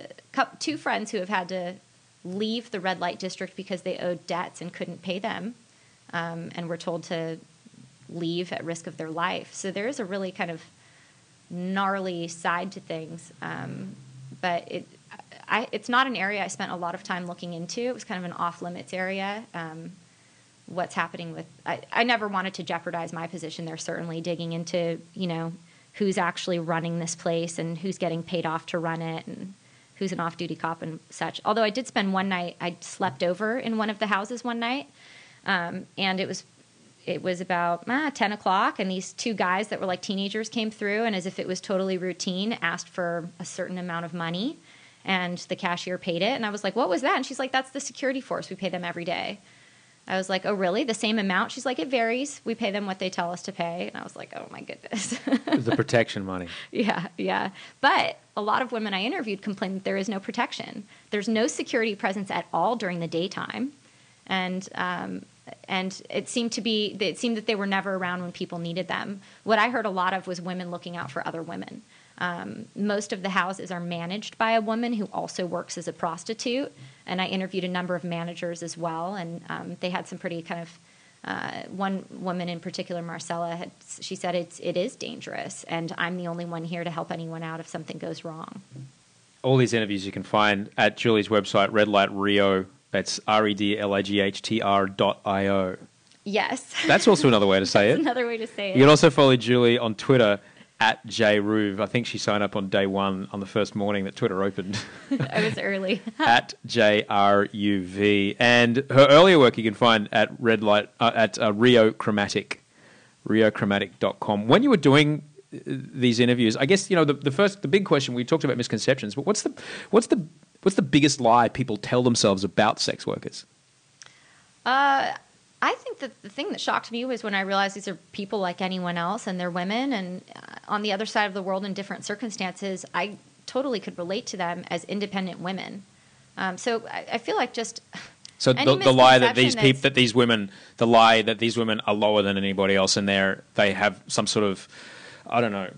two friends who have had to leave the red light district because they owed debts and couldn't pay them um, and were told to leave at risk of their life. So there is a really kind of gnarly side to things. Um, but it, I, it's not an area I spent a lot of time looking into. It was kind of an off limits area. Um, what's happening with I, I never wanted to jeopardize my position there certainly digging into you know who's actually running this place and who's getting paid off to run it and who's an off-duty cop and such although i did spend one night i slept over in one of the houses one night um, and it was it was about ah, 10 o'clock and these two guys that were like teenagers came through and as if it was totally routine asked for a certain amount of money and the cashier paid it and i was like what was that and she's like that's the security force we pay them every day I was like, oh, really? The same amount? She's like, it varies. We pay them what they tell us to pay. And I was like, oh, my goodness. the <laughs> protection money. Yeah, yeah. But a lot of women I interviewed complained that there is no protection. There's no security presence at all during the daytime. And, um, and it seemed to be, it seemed that they were never around when people needed them. What I heard a lot of was women looking out for other women. Um, most of the houses are managed by a woman who also works as a prostitute. And I interviewed a number of managers as well, and um, they had some pretty kind of. Uh, one woman in particular, Marcella, had she said it's it is dangerous, and I'm the only one here to help anyone out if something goes wrong. All these interviews you can find at Julie's website, Red Light Rio. That's R E D L I G H T R dot I O. Yes. That's also another way to <laughs> say it. Another way to say it. You can also follow Julie on Twitter at JRuv. I think she signed up on day one on the first morning that Twitter opened. <laughs> I was early. <laughs> at JRUV. And her earlier work you can find at Red Light, uh, at uh, Rio Chromatic, riochromatic.com. When you were doing uh, these interviews, I guess, you know, the, the first, the big question, we talked about misconceptions, but what's the, what's the, what's the biggest lie people tell themselves about sex workers? Uh, I think that the thing that shocked me was when I realized these are people like anyone else and they're women and uh, on the other side of the world in different circumstances, I totally could relate to them as independent women. Um, so I, I, feel like just. <laughs> So the, the lie that these people, that these women, the lie that these women are lower than anybody else, and they're they have some sort of, I don't know,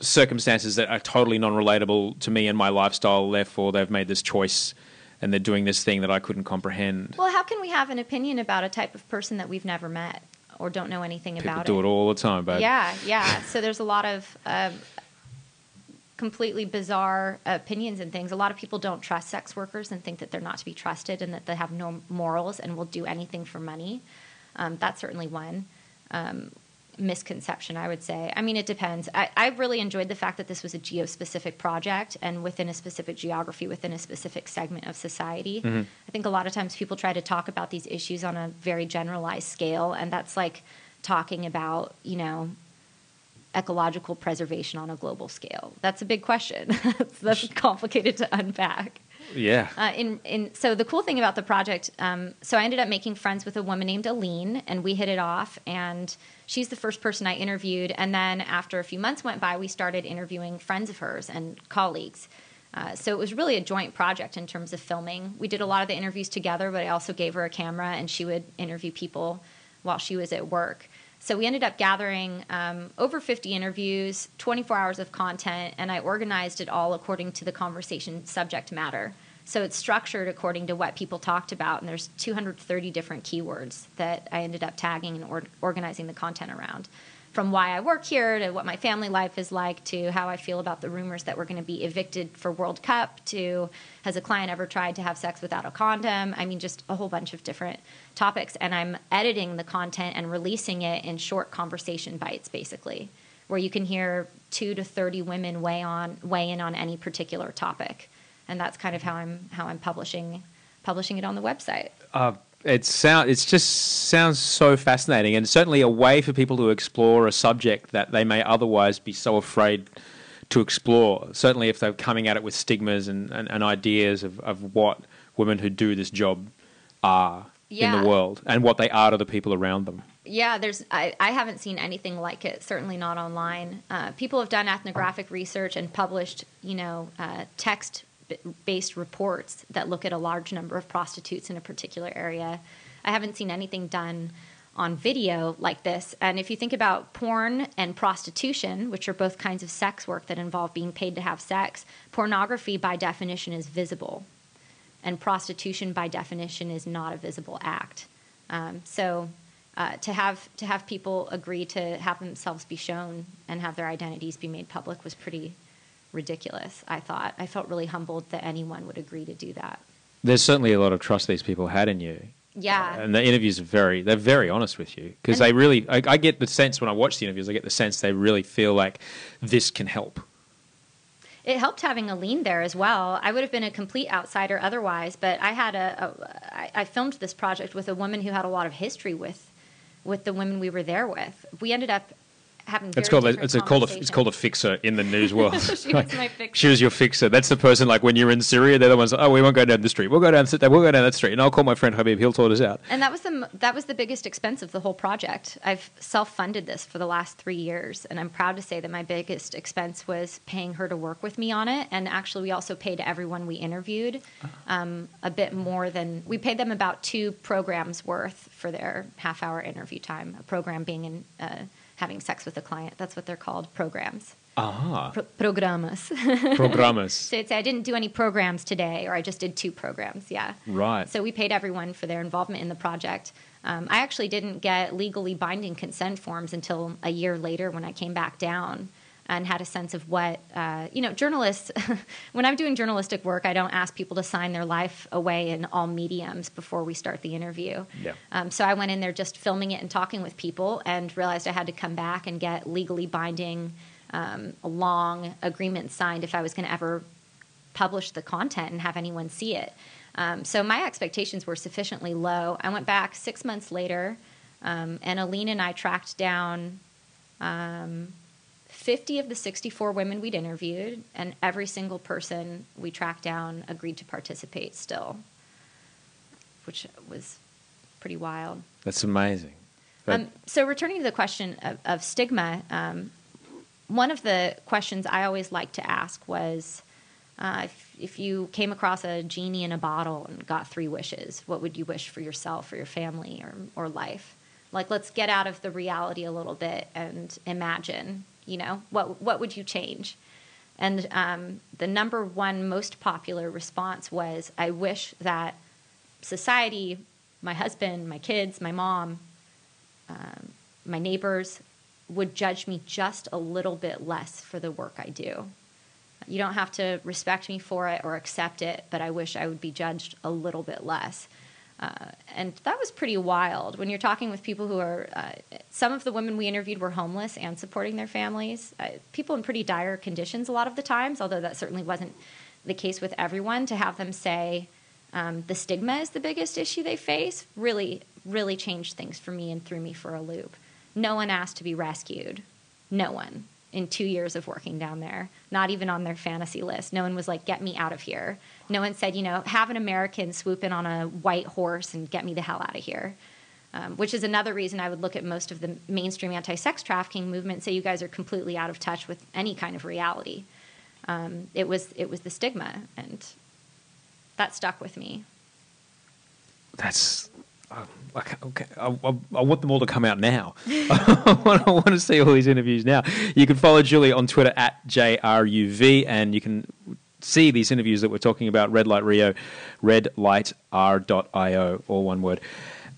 circumstances that are totally non-relatable to me and my lifestyle. Therefore, they've made this choice and they're doing this thing that I couldn't comprehend. Well, how can we have an opinion about a type of person that we've never met or don't know anything People about? do it all the time, but yeah, yeah. So there's a lot of uh, completely bizarre opinions and things. A lot of people don't trust sex workers and think that they're not to be trusted and that they have no morals and will do anything for money. Um, that's certainly one. Um, misconception, I would say. I mean, it depends. I, I really enjoyed the fact that this was a geo-specific project and within a specific geography, within a specific segment of society. Mm-hmm. I think a lot of times people try to talk about these issues on a very generalized scale, and that's like talking about, you know, ecological preservation on a global scale. That's a big question. <laughs> that's, that's complicated to unpack. Yeah. Uh, in in so the cool thing about the project, um, so I ended up making friends with a woman named Aline, and we hit it off. And she's the first person I interviewed. And then after a few months went by, we started interviewing friends of hers and colleagues. Uh, so it was really a joint project in terms of filming. We did a lot of the interviews together, but I also gave her a camera, and she would interview people while she was at work. So we ended up gathering um, over 50 interviews, 24 hours of content, and I organized it all according to the conversation subject matter. So it's structured according to what people talked about, and there's 230 different keywords that I ended up tagging and or- organizing the content around. From why I work here to what my family life is like to how I feel about the rumors that we're going to be evicted for World Cup to has a client ever tried to have sex without a condom? I mean, just a whole bunch of different topics. And I'm editing the content and releasing it in short conversation bites, basically, where you can hear two to 30 women weigh, on, weigh in on any particular topic. And that's kind of how I'm, how I'm publishing, publishing it on the website. Uh, it sound it's just sounds so fascinating, and certainly a way for people to explore a subject that they may otherwise be so afraid to explore. Certainly, if they're coming at it with stigmas and, and, and ideas of, of what women who do this job are in the world and what they are to the people around them. Yeah, there's. I, I haven't seen anything like it. Certainly not online. Uh, people have done ethnographic research and published, you know, uh, text-based reports that look at a large number of prostitutes in a particular area. I haven't seen anything done on video like this. And if you think about porn and prostitution, which are both kinds of sex work that involve being paid to have sex, pornography by definition is visible, and prostitution by definition is not a visible act. Um, so uh, to have to have people agree to have themselves be shown and have their identities be made public was pretty ridiculous. I thought I felt really humbled that anyone would agree to do that. There's certainly a lot of trust these people had in you. Yeah, uh, And the interviews are very, they're very honest with you because they really, I, I get the sense when I watch the interviews, I get the sense they really feel like this can help. it helped having Aline there as well. I would have been a complete outsider otherwise, but I had a, a I, I filmed this project with a woman who had a lot of history with with the women we were there with. We ended up having It's called a, it's a called a, it's called a fixer in the news world. <laughs> She was my fixer. She was your fixer. That's the person like when you're in Syria, they're the ones. Oh, we won't go down the street. We'll go down. We'll go down that street, and I'll call my friend Habib. He'll sort us out. And that was the that was the biggest expense of the whole project. I've self-funded this for the last three years, and I'm proud to say that my biggest expense was paying her to work with me on it. And actually, we also paid everyone we interviewed um, a bit more than we paid them about two programs worth for their half-hour interview time. A program being in uh, having sex with a client. That's what they're called, programs. Ah, Pro- programas. programmers. <laughs> so it's, I didn't do any programs today, or I just did two programs. Yeah. Right. So we paid everyone for their involvement in the project. Um, I actually didn't get legally binding consent forms until a year later when I came back down and had a sense of what, uh, you know, journalists, <laughs> when I'm doing journalistic work, I don't ask people to sign their life away in all mediums before we start the interview. Yeah. Um, so I went in there just filming it and talking with people and realized I had to come back and get legally binding, um, long agreements signed if I was going to ever publish the content and have anyone see it. Um, so my expectations were sufficiently low. I went back six months later, um, and Aline and I tracked down um, 50 of the 64 women we'd interviewed, and every single person we tracked down agreed to participate still, which was pretty wild. That's amazing. But- Um, so, returning to the question of, of stigma, um, one of the questions I always liked to ask was uh, if, if you came across a genie in a bottle and got three wishes, what would you wish for yourself or your family or, or life? Like, let's get out of the reality a little bit and imagine, you know, what, what would you change? And um, the number one most popular response was, I wish that society, my husband, my kids, my mom, um, my neighbors would judge me just a little bit less for the work I do. You don't have to respect me for it or accept it, but I wish I would be judged a little bit less. Uh, and that was pretty wild when you're talking with people who are. Uh, some of the women we interviewed were homeless and supporting their families. Uh, people in pretty dire conditions a lot of the times, although that certainly wasn't the case with everyone. To have them say um, the stigma is the biggest issue they face really, really changed things for me and threw me for a loop. No one asked to be rescued. No one in two years of working down there, not even on their fantasy list. No one was like, get me out of here. No one said, you know, have an American swoop in on a white horse and get me the hell out of here. Um, which is another reason I would look at most of the mainstream anti sex trafficking movement say you guys are completely out of touch with any kind of reality. Um, it, was, it was the stigma, and that stuck with me. That's okay. okay. I, I, I want them all to come out now. <laughs> I, want, I want to see all these interviews now. You can follow Julie on Twitter at JRUV, and you can see these interviews that we're talking about. Red Light Rio, redlightr.io, all one word.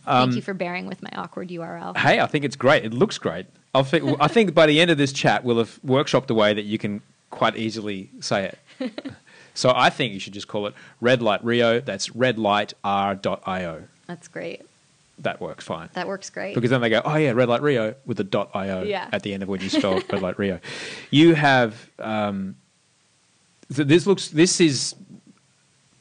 Thank um, you for bearing with my awkward URL. Hey, I think it's great. It looks great. I'll fi- I think by the end of this chat, we'll have workshopped a way that you can quite easily say it. <laughs> so I think you should just call it Red Light Rio. That's redlightr.io. That's great. That works fine. That works great. Because then they go, oh yeah, Red Light Rio with the dot io Yeah. at the end of when you spell Red Light Rio. You have um, th- this looks. This is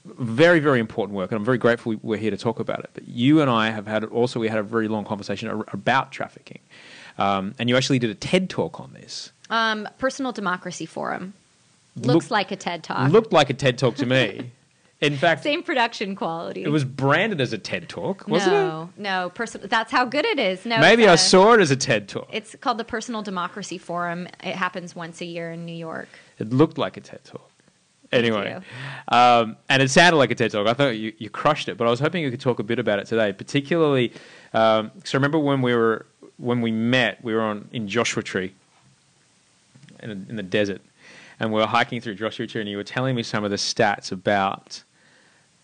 very, very important work, and I'm very grateful we're here to talk about it. But you and I have had also we had a very long conversation ar- about trafficking, um, and you actually did a TED talk on this. Um, Personal Democracy Forum looks Look- like a TED talk. Looked like a TED talk to me. <laughs> In fact, Same production quality. it was branded as a TED talk, wasn't it? no, no. Person- that's how good it is. No. Maybe I saw it as a TED talk. It's called the Personal Democracy Forum. It happens once a year in New York. It looked like a TED talk. Anyway, um, and it sounded like a TED talk. I thought you, you crushed it, but I was hoping you could talk a bit about it today, particularly. Um, so remember when we were when we met, we were on in Joshua Tree, in, in the desert, and we were hiking through Joshua Tree, and you were telling me some of the stats about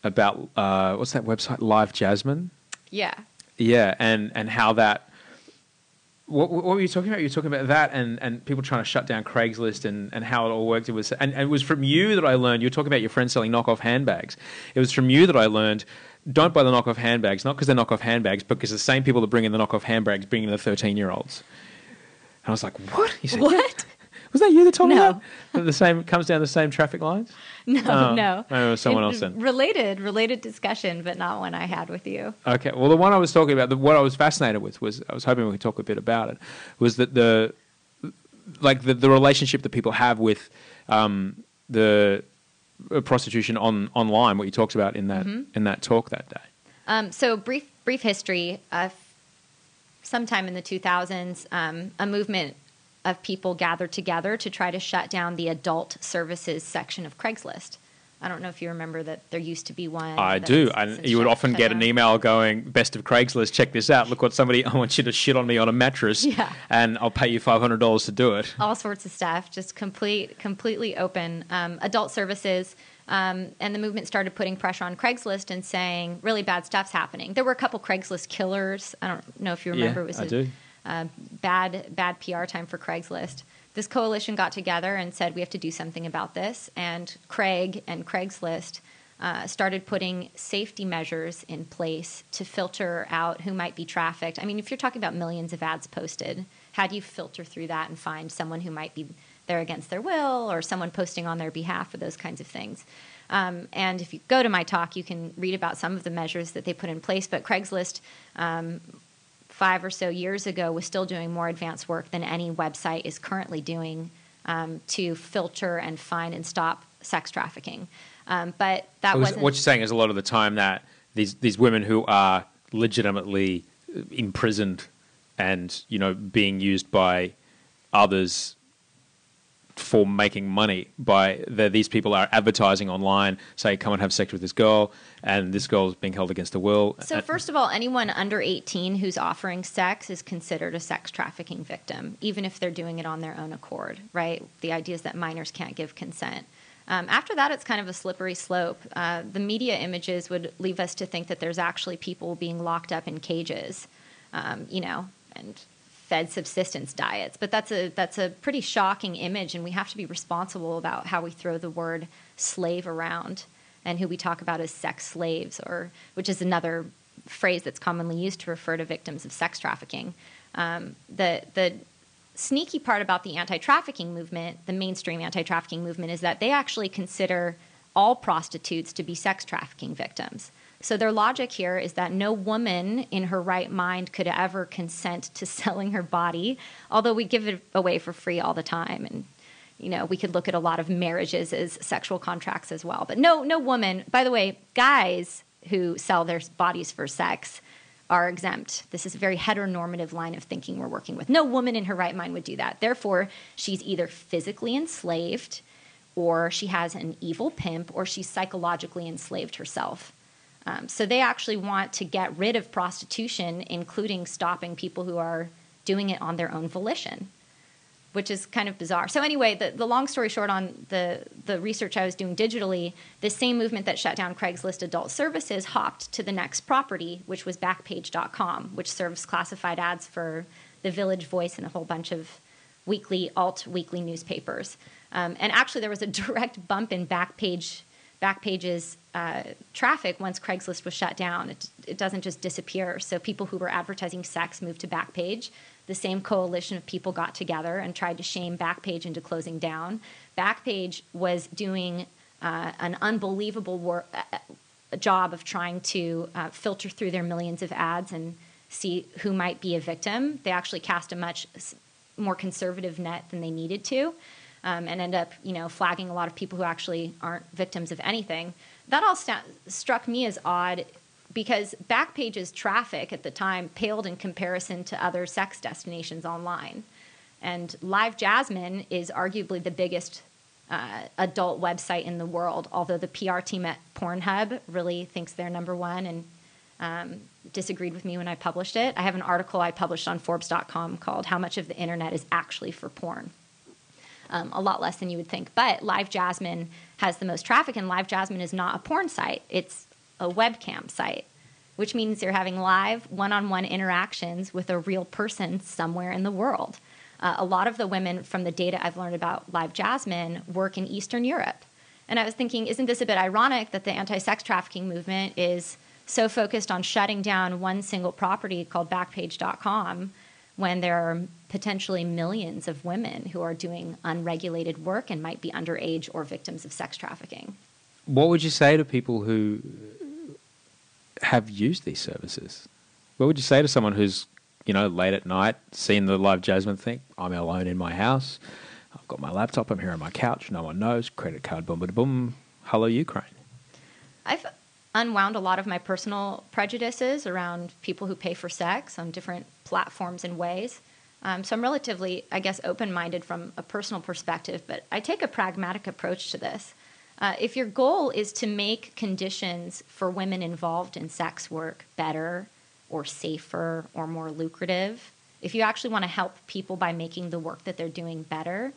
about uh, what's that website, LiveJasmin. Yeah. Yeah, and and how that. What, what were you talking about? You were talking about that and, and people trying to shut down Craigslist and, and how it all worked. It was and, and it was from you that I learned. You were talking about your friends selling knockoff handbags. It was from you that I learned. Don't buy the knockoff handbags, not because they're knockoff handbags, but because the same people that bring in the knockoff handbags bring in the thirteen year olds. And I was like, what? He said, What? Was that you that told me No. that? That the same comes down the same traffic lines. <laughs> No, Oh, no. maybe it was someone It- else then. Related, related discussion, but not one I had with you. Okay. Well, the one I was talking about, the, what I was fascinated with was I was hoping we could talk a bit about it. Was that the like the, the relationship that people have with um, the uh, prostitution on online? What you talked about in that Mm-hmm. in that talk that day. Um, so brief, brief history. Uh, sometime in the 2000s, um, a movement of people gathered together to try to shut down the adult services section of Craigslist. I don't know if you remember that there used to be one. I do, and you would often get an email going, "Best of Craigslist, check this out. Look what somebody <laughs> I want you to shit on me on a mattress, Yeah. and I'll pay you five hundred dollars to do it." all sorts of stuff, just complete, completely open. Um, adult services, um, and the movement started putting pressure on Craigslist and saying really bad stuff's happening. There were a couple Craigslist killers. I don't know if you remember. Yeah, it was I a, do. Uh, bad, bad PR time for Craigslist. This coalition got together and said we have to do something about this. And Craig and Craigslist uh, started putting safety measures in place to filter out who might be trafficked. I mean, if you're talking about millions of ads posted, how do you filter through that and find someone who might be there against their will or someone posting on their behalf or those kinds of things? Um, and if you go to my talk, you can read about some of the measures that they put in place. But Craigslist um, five or so years ago was still doing more advanced work than any website is currently doing um, to filter and find and stop sex trafficking. Um, but that wasn't. What you're saying is a lot of the time that these these women who are legitimately imprisoned and you know being used by others for making money by the, these people are advertising online say come and have sex with this girl and this girl is being held against the will so first of all, anyone under 18 who's offering sex is considered a sex trafficking victim, even if they're doing it on their own accord, right? The idea is that minors can't give consent. Um, after that, it's kind of a slippery slope. Uh, the media images would leave us to think that there's actually people being locked up in cages, um, you know, and fed subsistence diets. But that's a that's a pretty shocking image, and we have to be responsible about how we throw the word slave around and who we talk about as sex slaves, or which is another phrase that's commonly used to refer to victims of sex trafficking. Um, the the sneaky part about the anti-trafficking movement, the mainstream anti-trafficking movement, is that they actually consider all prostitutes to be sex trafficking victims. So their logic here is that no woman in her right mind could ever consent to <laughs> selling her body, although we give it away for free all the time and you know, we could look at a lot of marriages as sexual contracts as well. But no no woman, by the way, guys who sell their bodies for sex are exempt. This is a very heteronormative line of thinking we're working with. No woman in her right mind would do that. Therefore, she's either physically enslaved or she has an evil pimp or she's psychologically enslaved herself. Um, so they actually want to get rid of prostitution, including stopping people who are doing it on their own volition, which is kind of bizarre. So anyway, the, the long story short on the, the research I was doing digitally, the same movement that shut down Craigslist adult services hopped to the next property, which was Backpage.com, which serves classified ads for the Village Voice and a whole bunch of weekly alt weekly newspapers. Um, and actually, there was a <laughs> direct bump in Backpage Backpage's uh, traffic once Craigslist was shut down. It, it doesn't just disappear. So people who were advertising sex moved to Backpage. The same coalition of people got together and tried to shame Backpage into closing down. Backpage was doing uh, an unbelievable wor- uh, job of trying to uh, filter through their millions of ads and see who might be a victim. They actually cast a much more conservative net than they needed to, um, and end up, you know, flagging a lot of people who actually aren't victims of anything. That all st- struck me as odd because Backpage's traffic at the time paled in comparison to other sex destinations online. And LiveJasmin is arguably the biggest uh, adult website in the world, although the PR team at Pornhub really thinks they're number one and um, disagreed with me when I published it. I have an article I published on Forbes.com called How Much of the Internet is Actually for Porn. Um, a lot less than you would think. But LiveJasmin has the most traffic, and LiveJasmin is not a porn site, it's a webcam site, which means you're having live one on one interactions with a real person somewhere in the world. Uh, a lot of the women from the data I've learned about LiveJasmin work in Eastern Europe. And I was thinking, isn't this a bit ironic that the anti sex trafficking movement is so focused on shutting down one single property called Backpage.com when there are potentially millions of women who are doing unregulated work and might be underage or victims of sex trafficking? What would you say to people who have used these services? What would you say to someone who's you know, late at night, seeing the LiveJasmin thing. I'm alone in my house. I've got my laptop. I'm here on my couch. No one knows. Credit card, boom, boom, boom. Hello, Ukraine. I've unwound a lot of my personal prejudices around people who pay for sex on different platforms and ways. Um, so I'm relatively, I guess, open minded from a personal perspective, but I take a pragmatic approach to this. Uh, if your goal is to make conditions for women involved in sex work better or safer or more lucrative, if you actually want to help people by making the work that they're doing better,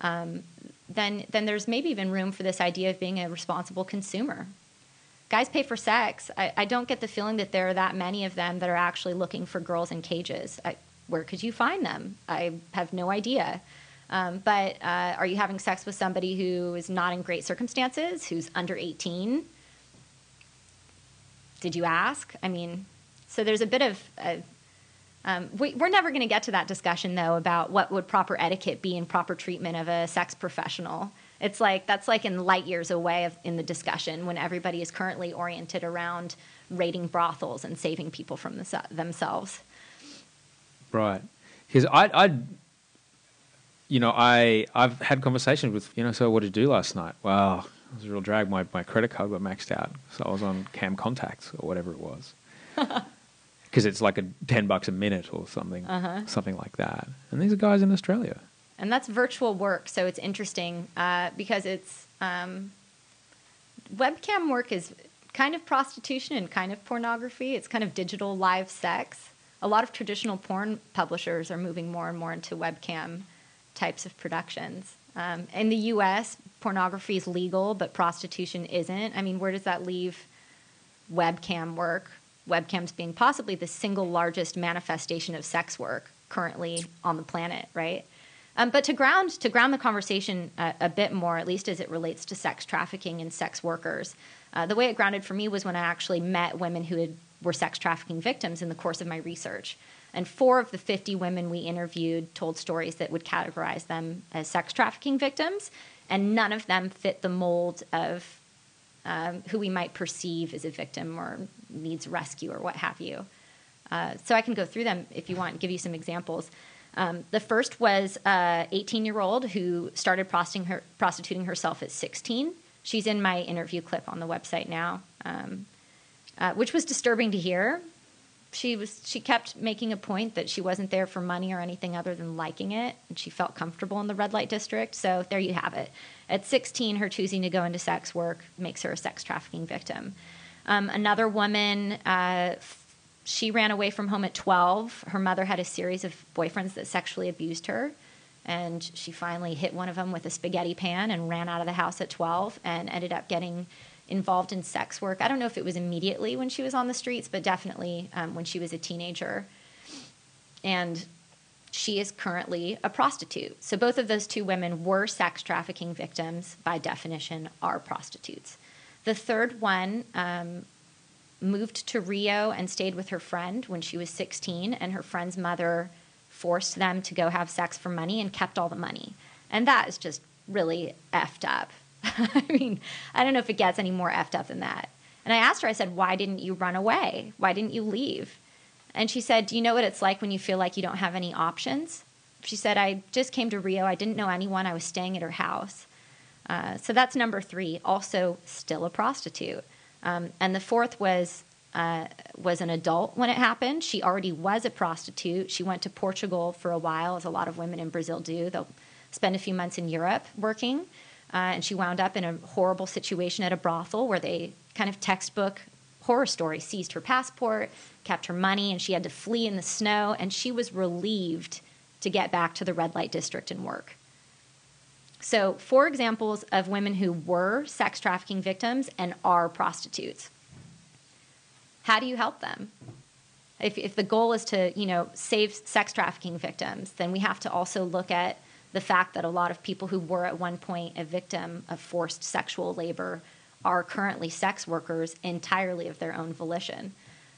um, then then there's maybe even room for this idea of being a responsible consumer. Guys pay for sex. I, I don't get the feeling that there are that many of them that are actually looking for girls in cages. I, where could you find them? I have no idea. Um, but uh, are you having sex with somebody who is not in great circumstances, who's under 18? Did you ask? I mean, so there's a bit of, um, we, are never going to get to that discussion though about what would proper etiquette be in proper treatment of a sex professional. It's like that's like in light years away of, in the discussion when everybody is currently oriented around raiding brothels and saving people from the, themselves. Right, because I, I, you know, I I've had conversations with you know. So what did you do last night? Well, it was a real drag. My my credit card got maxed out, so I was on Cam Contacts or whatever it was. <laughs> because it's like a ten bucks a minute or something, uh-huh. something like that. And these are guys in Australia. And that's virtual work, so it's interesting uh, because it's um, webcam work is kind of prostitution and kind of pornography. It's kind of digital live sex. A lot of traditional porn publishers are moving more and more into webcam types of productions. Um, in the U.S., pornography is legal, but prostitution isn't. I mean, where does that leave webcam work? webcams being possibly the single largest manifestation of sex work currently on the planet, right? Um, but to ground to ground the conversation a, a, bit more, at least as it relates to sex trafficking and sex workers, uh, the way it grounded for me was when I actually met women who had, were sex trafficking victims in the course of my research. And four of the 50 women we interviewed told stories that would categorize them as sex trafficking victims, and none of them fit the mold of um, who we might perceive as a victim or needs rescue or what have you. Uh, so I can go through them if you want and give you some examples. Um, the first was a 18 year old who started prostituting, her, prostituting, herself at 16. She's in my interview clip on the website now, um, uh, which was disturbing to hear. She was she kept making a point that she wasn't there for money or anything other than liking it and she felt comfortable in the red light district. So there you have it. At 16 her choosing to go into sex work makes her a sex trafficking victim. Um, another woman uh, she ran away from home at 12 her mother had a series of boyfriends that sexually abused her and she finally hit one of them with a spaghetti pan and ran out of the house at 12 and ended up getting involved in sex work. I don't know if it was immediately when she was on the streets, but definitely um, when she was a teenager. And she is currently a prostitute. So both of those two women were sex trafficking victims, by definition, are prostitutes. The third one um, moved to Rio and stayed with her friend when she was 16, and her friend's mother forced them to go have sex for money and kept all the money. And that is just really effed up. <laughs> I mean, I don't know if it gets any more effed up than that. And I asked her, I said, why didn't you run away? Why didn't you leave? And she said, Do you know what it's like when you feel like you don't have any options? She said, I just came to Rio. I didn't know anyone. I was staying at her house. Uh, so that's number three, also still a prostitute. Um, and the fourth was uh, was an adult when it happened. She already was a prostitute. She went to Portugal for a while, as a lot of women in Brazil do. They'll spend a few months in Europe working. Uh, and she wound up in a horrible situation at a brothel where they kind of textbook horror story seized her passport, kept her money, and she had to flee in the snow. And she was relieved to get back to the red light district and work. So, four examples of women who were sex trafficking victims and are prostitutes. How do you help them? If, if the goal is to, you know, save sex trafficking victims, then we have to also look at the fact that a lot of people who were at one point a victim of forced sexual labor are currently sex workers entirely of their own volition.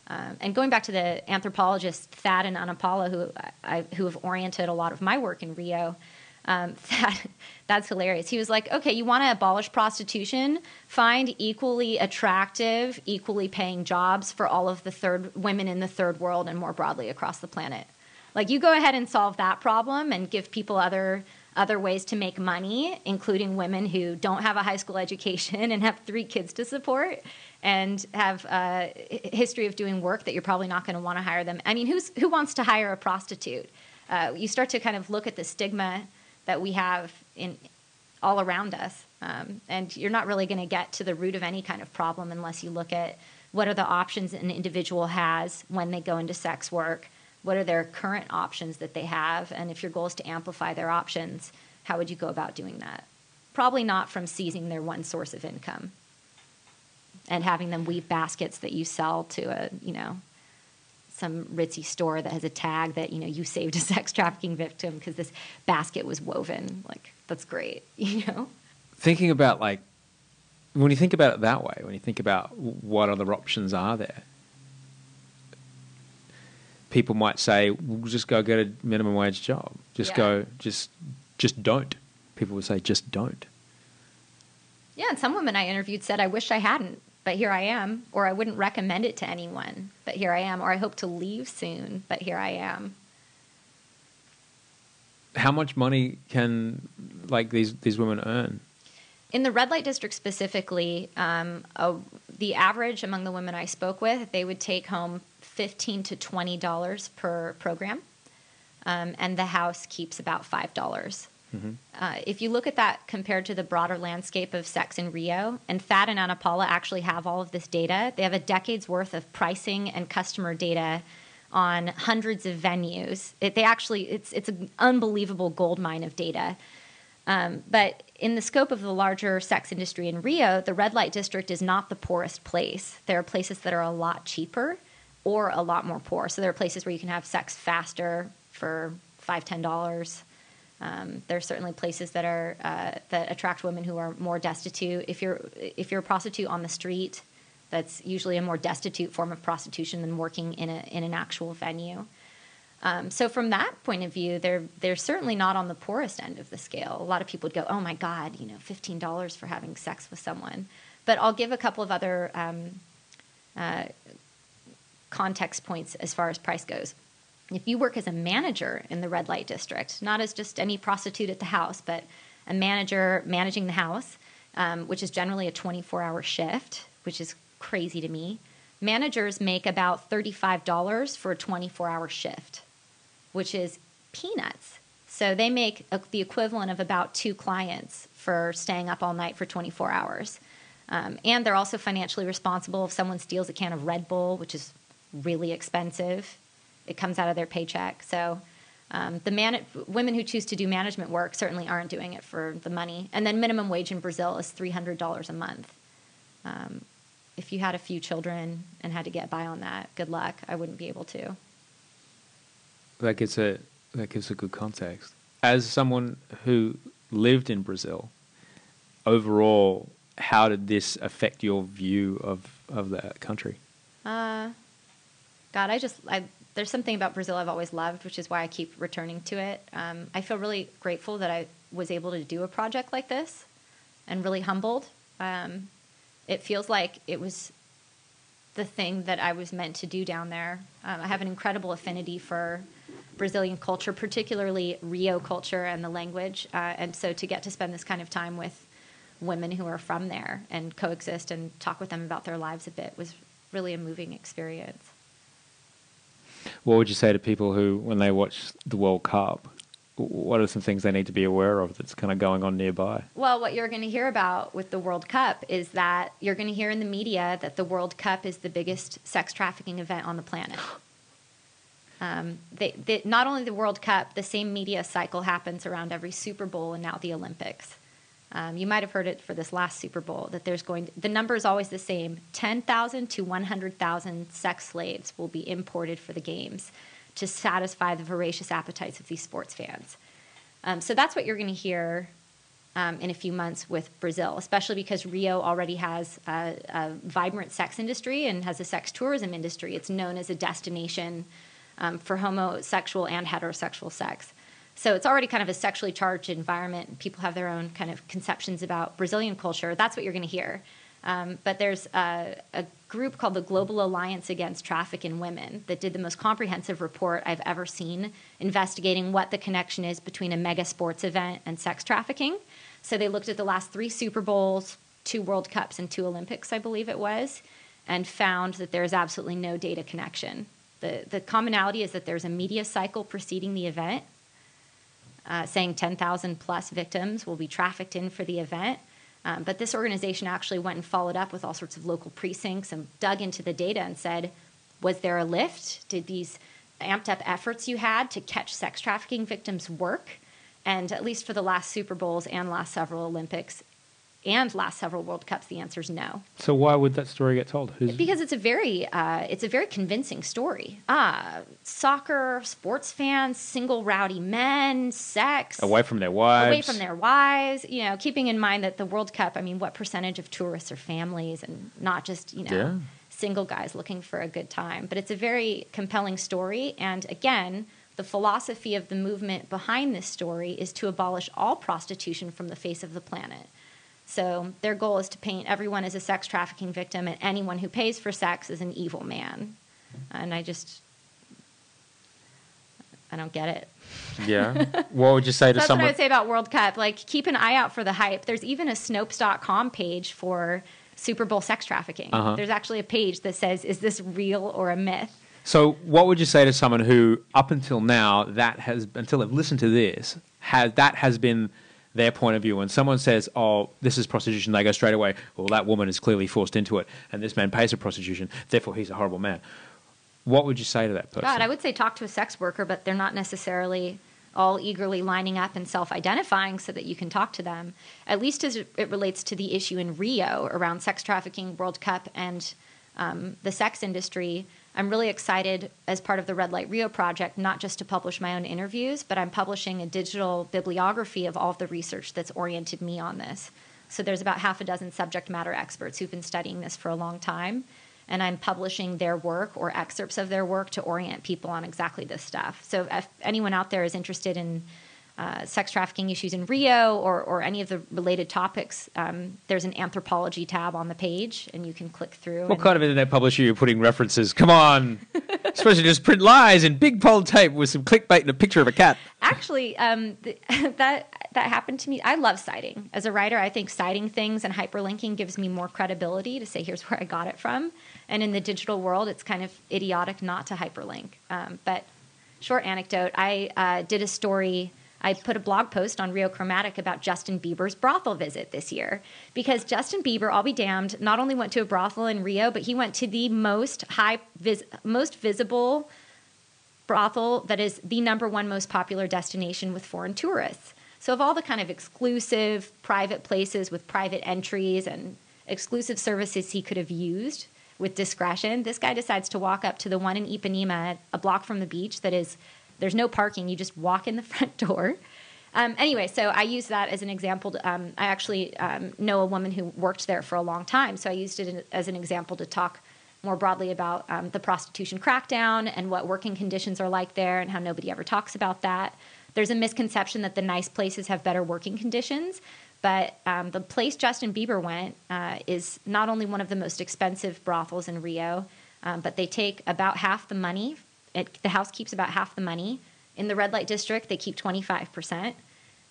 Um, and going back to the anthropologists Thad and Ana Paula, who who have oriented a lot of my work in Rio, um, <laughs> that that's hilarious. He was like, "Okay, you want to abolish prostitution? Find equally attractive, equally paying jobs for all of the third women in the third world and more broadly across the planet. Like, you go ahead and solve that problem and give people other." Other ways to make money, including women who don't have a high school education <laughs> and have three kids to support, and have a history of doing work that you're probably not going to want to hire them. I mean, who's who wants to hire a prostitute? Uh, you start to kind of look at the stigma that we have in all around us. Um, and you're not really going to get to the root of any kind of problem unless you look at what are the options an individual has when they go into sex work, what are their current options that they have, and if your goal is to amplify their options, how would you go about doing that? Probably not from seizing their one source of income and having them weave baskets that you sell to a, you know, some ritzy store that has a tag that you know you saved a <laughs> sex trafficking victim because this basket was woven. Like that's great, <laughs> you know. Thinking about like when you think about it that way, when you think about what other options are there, people might say, "We'll just go get a minimum wage job. Just Yeah. go, just just don't." People would say, "Just don't." Yeah, and some women I interviewed said, "I wish I hadn't, but here I am," or "I wouldn't recommend it to anyone, but here I am," or "I hope to leave soon, but here I am." How much money can like these these women earn? In the red light district specifically, um, uh, the average among the women I spoke with, they would take home fifteen to twenty dollars per program, um, and the house keeps about five dollars. Uh, if you look at that compared to the broader landscape of sex in Rio, and Thad and Ana Paula actually have all of this data. They have a decade's worth of pricing and customer data on hundreds of venues. It, they actually, it's it's an unbelievable gold mine of data. Um, but in the scope of the larger sex industry in Rio, the red light district is not the poorest place. There are places that are a lot cheaper or a lot more poor. So there are places where you can have sex faster for five, ten dollars. Um, there are certainly places that are uh, that attract women who are more destitute. If you're if you're a prostitute on the street, that's usually a more destitute form of prostitution than working in a in an actual venue. Um, so from that point of view, they're they're certainly not on the poorest end of the scale. A lot of people would go, "Oh my God, you know, fifteen dollars for having sex with someone." But I'll give a couple of other um, uh, context points as far as price goes. If you work as a manager in the red light district, not as just any prostitute at the house, but a manager managing the house, um, which is generally a 24 hour shift, which is crazy to me. Managers make about $35 for a 24 hour shift, which is peanuts. So they make a, the equivalent of about two clients for staying up all night for 24 hours. Um, and they're also financially responsible if someone steals a can of Red Bull, which is really expensive. It comes out of their paycheck. So um, the man- women who choose to do management work certainly aren't doing it for the money. And then minimum wage in Brazil is $300 a month. Um, if you had a few children and had to get by on that, good luck. I wouldn't be able to. That gives a that gives a good context. As someone who lived in Brazil, overall, how did this affect your view of of that country? Uh, God, I just I there's something about Brazil I've always loved, which is why I keep returning to it. Um, I feel really grateful that I was able to do a project like this. and really humbled. Um, it feels like it was the thing that I was meant to do down there. Um, I have an incredible affinity for Brazilian culture, particularly Rio culture and the language. Uh, and so to get to spend this kind of time with women who are from there and coexist and talk with them about their lives a bit was really a moving experience. What would you say to people who, when they watch the World Cup, what are some things they need to be aware of that's kind of going on nearby? Well, what you're going to hear about with the World Cup is that you're going to hear in the media that the World Cup is the biggest sex trafficking event on the planet. Um, they, they, not only the World Cup, the same media cycle happens around every Super Bowl and now the Olympics. Um, you might have heard it for this last Super Bowl that there's going to, the number is always the same 10,000 to 100,000 sex slaves will be imported for the games to satisfy the voracious appetites of these sports fans. Um, so that's what you're going to hear um, in a few months with Brazil, especially because Rio already has a, a, vibrant sex industry and has a sex tourism industry. It's known as a destination um, for homosexual and heterosexual sex. So it's already kind of a sexually charged environment. People have their own kind of conceptions about Brazilian culture. That's what you're going to hear. Um, but there's a, a, group called the Global Alliance Against Traffic in Women that did the most comprehensive report I've ever seen investigating what the connection is between a mega sports event and sex trafficking. So they looked at the last three Super Bowls, two World Cups, and two Olympics, I believe it was, and found that there is absolutely no data connection. The, the commonality is that there's a media cycle preceding the event uh, saying 10,000 plus victims will be trafficked in for the event. Um, but this organization actually went and followed up with all sorts of local precincts and dug into the data and said, was there a lift? Did these amped up efforts you had to catch sex trafficking victims work? And at least for the last Super Bowls and last several Olympics, and last several World Cups, the answer is no. So why would that story get told? Who's... Because it's a very uh, it's a very convincing story. Ah, soccer, sports fans, single rowdy men, sex, away from their wives, away from their wives. You know, keeping in mind that the World Cup. I mean, what percentage of tourists are families and not just you know. Yeah. Single guys looking for a good time. But it's a very compelling story. And again, the philosophy of the movement behind this story is to abolish all prostitution from the face of the planet. So their goal is to paint everyone as a sex trafficking victim and anyone who pays for sex is an evil man. And I just, I don't get it. Yeah. What would you say to That's <laughs> someone? That's what I would say about World Cup. Like, keep an eye out for the hype. There's even a Snopes.com page for Super Bowl sex trafficking. Uh-huh. There's actually a page that says, is this real or a myth? So, what would you say to someone who, up until now, that has until they've listened to this, has that has been their point of view. When someone says, "Oh, this is prostitution," they go straight away, "Well, that woman is clearly forced into it, and this man pays for prostitution, therefore he's a horrible man." What would you say to that person? God, I would say talk to a sex worker, but they're not necessarily all eagerly lining up and self-identifying so that you can talk to them. At least as it relates to the issue in Rio around sex trafficking, World Cup, and um, the sex industry. I'm really excited as part of the Red Light Rio project, not just to publish my own interviews, but I'm publishing a digital bibliography of all of the research that's oriented me on this. So there's about half a dozen subject matter experts who've been studying this for a long time. And I'm publishing their work or excerpts of their work to orient people on exactly this stuff. So if anyone out there is interested in uh, sex trafficking issues in Rio or, or any of the related topics, um, there's an anthropology tab on the page, and you can click through. What kind of internet publisher are you putting references? Come on, <laughs> Especially just print lies in big bold tape with some clickbait and a picture of a cat. Actually, um, th- <laughs> that that happened to me. I love citing as a writer. I think citing things and hyperlinking gives me more credibility to say here's where I got it from. And in the digital world, it's kind of idiotic not to hyperlink. Um, but short anecdote: I uh, did a story I put a blog post on Rio Chromatic about Justin Bieber's brothel visit this year because Justin Bieber, I'll be damned, not only went to a brothel in Rio, but he went to the most high, vis- most visible brothel that is the number one most popular destination with foreign tourists. So, of all the kind of exclusive private places with private entries and exclusive services he could have used with discretion, this guy decides to walk up to the one in Ipanema, a block from the beach, that is there's no parking. You just walk in the <laughs> front door. Um, anyway, so I use that as an example. To, um, I actually um, know a woman who worked there for a long time, so I used it as an example to talk more broadly about um, the prostitution crackdown and what working conditions are like there and how nobody ever talks about that. There's a misconception that the nice places have better working conditions, But um, the place Justin Bieber went uh, is not only one of the most expensive brothels in Rio, um, but they take about half the money. It, the house keeps about half the money. In the red light district, they keep 25%.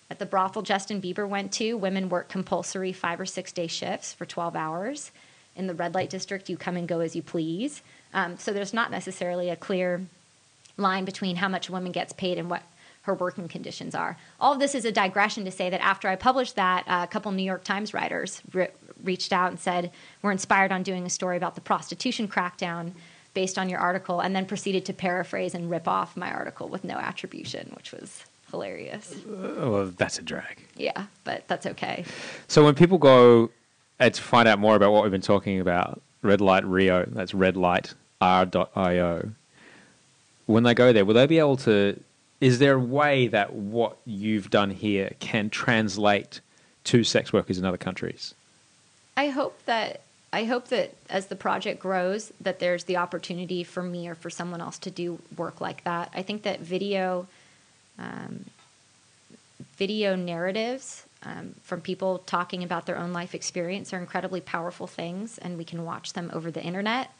At the brothel Justin Bieber went to, women work compulsory five or six day shifts for 12 hours. In the red light district, you come and go as you please. Um, so there's not necessarily a clear line between how much a woman gets paid and what her working conditions are. All of this is a digression to say that after I published that, uh, a couple New York Times writers re- reached out and said, We're inspired on doing a story about the prostitution crackdown based on your article, and then proceeded to paraphrase and rip off my article with no attribution, which was hilarious. Oh, well, that's a drag. Yeah, but that's okay. So when people go uh, to find out more about what we've been talking about, Red Light Rio, that's redlightre.io. When they go there, will they be able to? Is there a way that what you've done here can translate to sex workers in other countries? I hope that I hope that as the project grows, that there's the opportunity for me or for someone else to do work like that. I think that video, um, video narratives um, from people talking about their own life experience are incredibly powerful things, and we can watch them over the internet.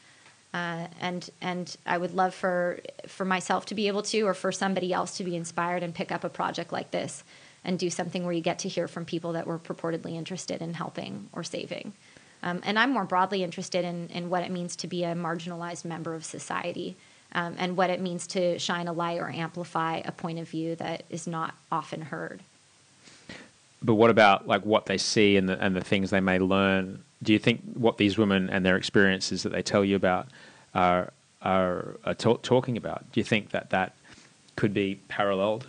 Uh, and and I would love for for myself to be able to, or for somebody else to be inspired and pick up a project like this and do something where you get to hear from people that were purportedly interested in helping or saving. Um, and I'm more broadly interested in, in what it means to be a marginalized member of society um, and what it means to shine a light or amplify a point of view that is not often heard. But what about like what they see and the, and the things they may learn? Do you think what these women and their experiences that they tell you about are are, are talk, talking about? Do you think that that could be paralleled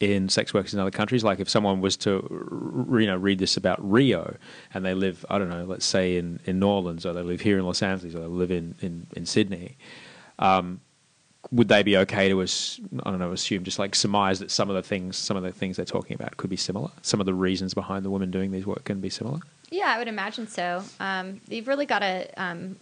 in sex workers in other countries? Like if someone was to you know read this about Rio and they live I don't know let's say in in New Orleans or they live here in Los Angeles or they live in in, in Sydney. Um, would they be okay to? I don't know, assume just like surmise that some of the things, some of the things they're talking about could be similar. Some of the reasons behind the women doing these work can be similar. Yeah, I would imagine so. Um, you've really got to um,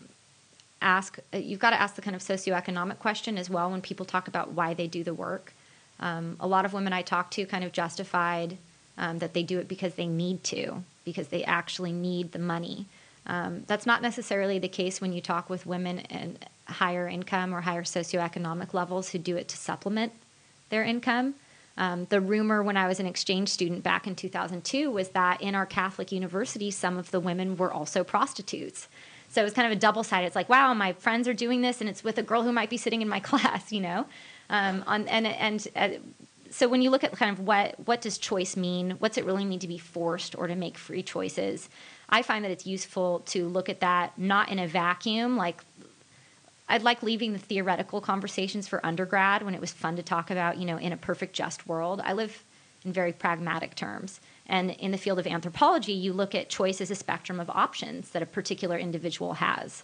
ask. uh, You've got to ask the kind of socioeconomic question as well when people talk about why they do the work. Um, a lot of women I talked to kind of justified um, that they do it because they need to, because they actually need the money. Um, that's not necessarily the case when you talk with women in higher income or higher socioeconomic levels who do it to supplement their income. Um, the rumor when I was an exchange student back in 2002 was that in our Catholic university, some of the women were also prostitutes. So it was kind of a double sided. It's like, wow, my friends are doing this, and it's with a girl who might be sitting in my <laughs> class, you know. Um, on, and and uh, so when you look at kind of what what does choice mean, what's it really mean to be forced or to make free choices? I find that it's useful to look at that not in a vacuum, like I'd like leaving the theoretical conversations for undergrad when it was fun to talk about, you know, in a perfect just world. I live in very pragmatic terms. And in the field of anthropology, you look at choice as a spectrum of options that a particular individual has.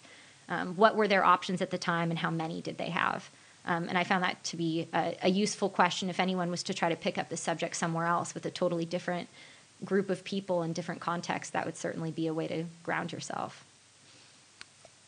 Um, what were their options at the time and how many did they have? Um, and I found that to be a, a useful question if anyone was to try to pick up the subject somewhere else with a totally different group of people in different contexts. That would certainly be a way to ground yourself.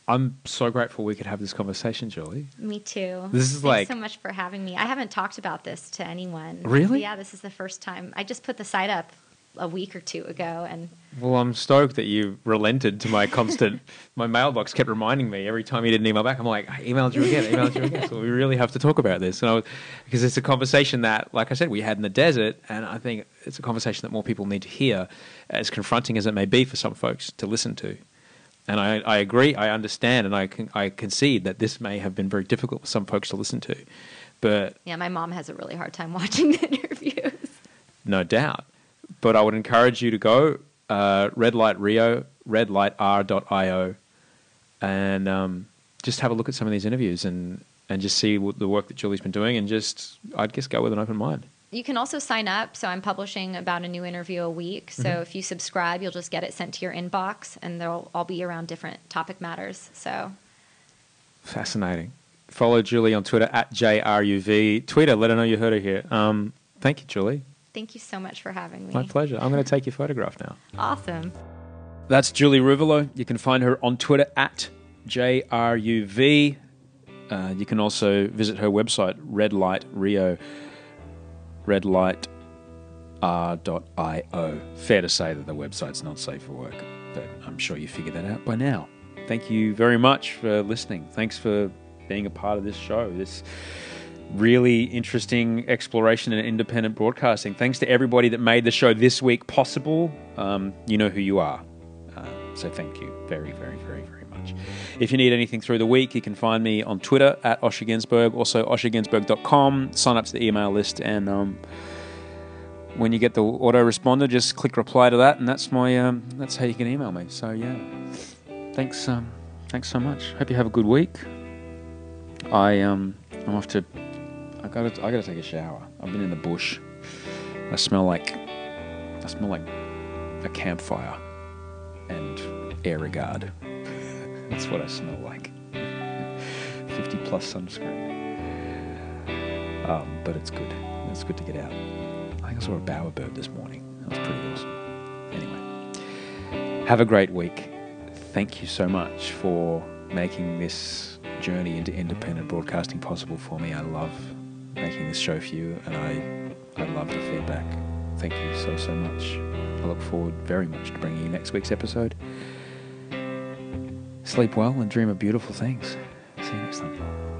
I'm so grateful we could have this conversation, Julie. Me too. This is Thanks like- so much for having me. I haven't talked about this to anyone. Really? Yeah, this is the first time. I just put the site up a week or two ago, and Well, I'm stoked that you relented to my constant. <laughs> my mailbox kept reminding me every time you didn't email back. I'm like, I emailed you again, emailed you again. So we really have to talk about this. And I was, because it's a conversation that, like I said, we had in the desert, and I think it's a conversation that more people need to hear, as confronting as it may be for some folks to listen to. And I, I agree, I understand, and I can, I concede that this may have been very difficult for some folks to listen to, but yeah, my mom has a really hard time <laughs> watching the interviews. no doubt. But I would encourage you to go uh, Red Light Rio, redlightre.io, and um, just have a look at some of these interviews and, and just see what the work that Julie's been doing, and just I'd guess go with an open mind. You can also sign up. So I'm publishing about a new interview a week. So Mm-hmm. if you subscribe, you'll just get it sent to your inbox, and they'll all be around different topic matters. So Fascinating. Follow Julie on Twitter at JRUV. Twitter, let her know you heard her here. Um, thank you, Julie. Thank you so much for having me. My pleasure. I'm going to take your photograph now. Awesome. That's Julie Ruvolo. You can find her on Twitter at JRUV. Uh, you can also visit her website, Red Light Rio. Red Light r.io. Fair to say that the website's not safe for work, but I'm sure you figured that out by now. Thank you very much for listening. Thanks for being a part of this show. This really interesting exploration in independent broadcasting. Thanks to everybody that made the show this week possible. Um, you know who you are. Uh, so thank you very, very, very, very much. If you need anything through the week, you can find me on Twitter at Osher Günsberg, also oshergunsberg.com. Sign up to the email list, and um, when you get the autoresponder, just click reply to that, and that's my um, that's how you can email me. So yeah, thanks, um, thanks so much. Hope you have a good week. I um, I'm off to. Gotta I gotta take a shower. I've been in the bush. I smell like I smell like a campfire and Aerogard. <laughs> That's what I smell like. <laughs> 50 plus sunscreen. Um, but it's good. It's good to get out. I think I saw a bowerbird this morning. That was pretty awesome. Anyway, have a great week. Thank you so much for making this journey into independent broadcasting possible for me. I love making this show for you, and I I love the feedback. Thank you so so much. I look forward very much to bringing you next week's episode. Sleep well and dream of beautiful things. See you next time.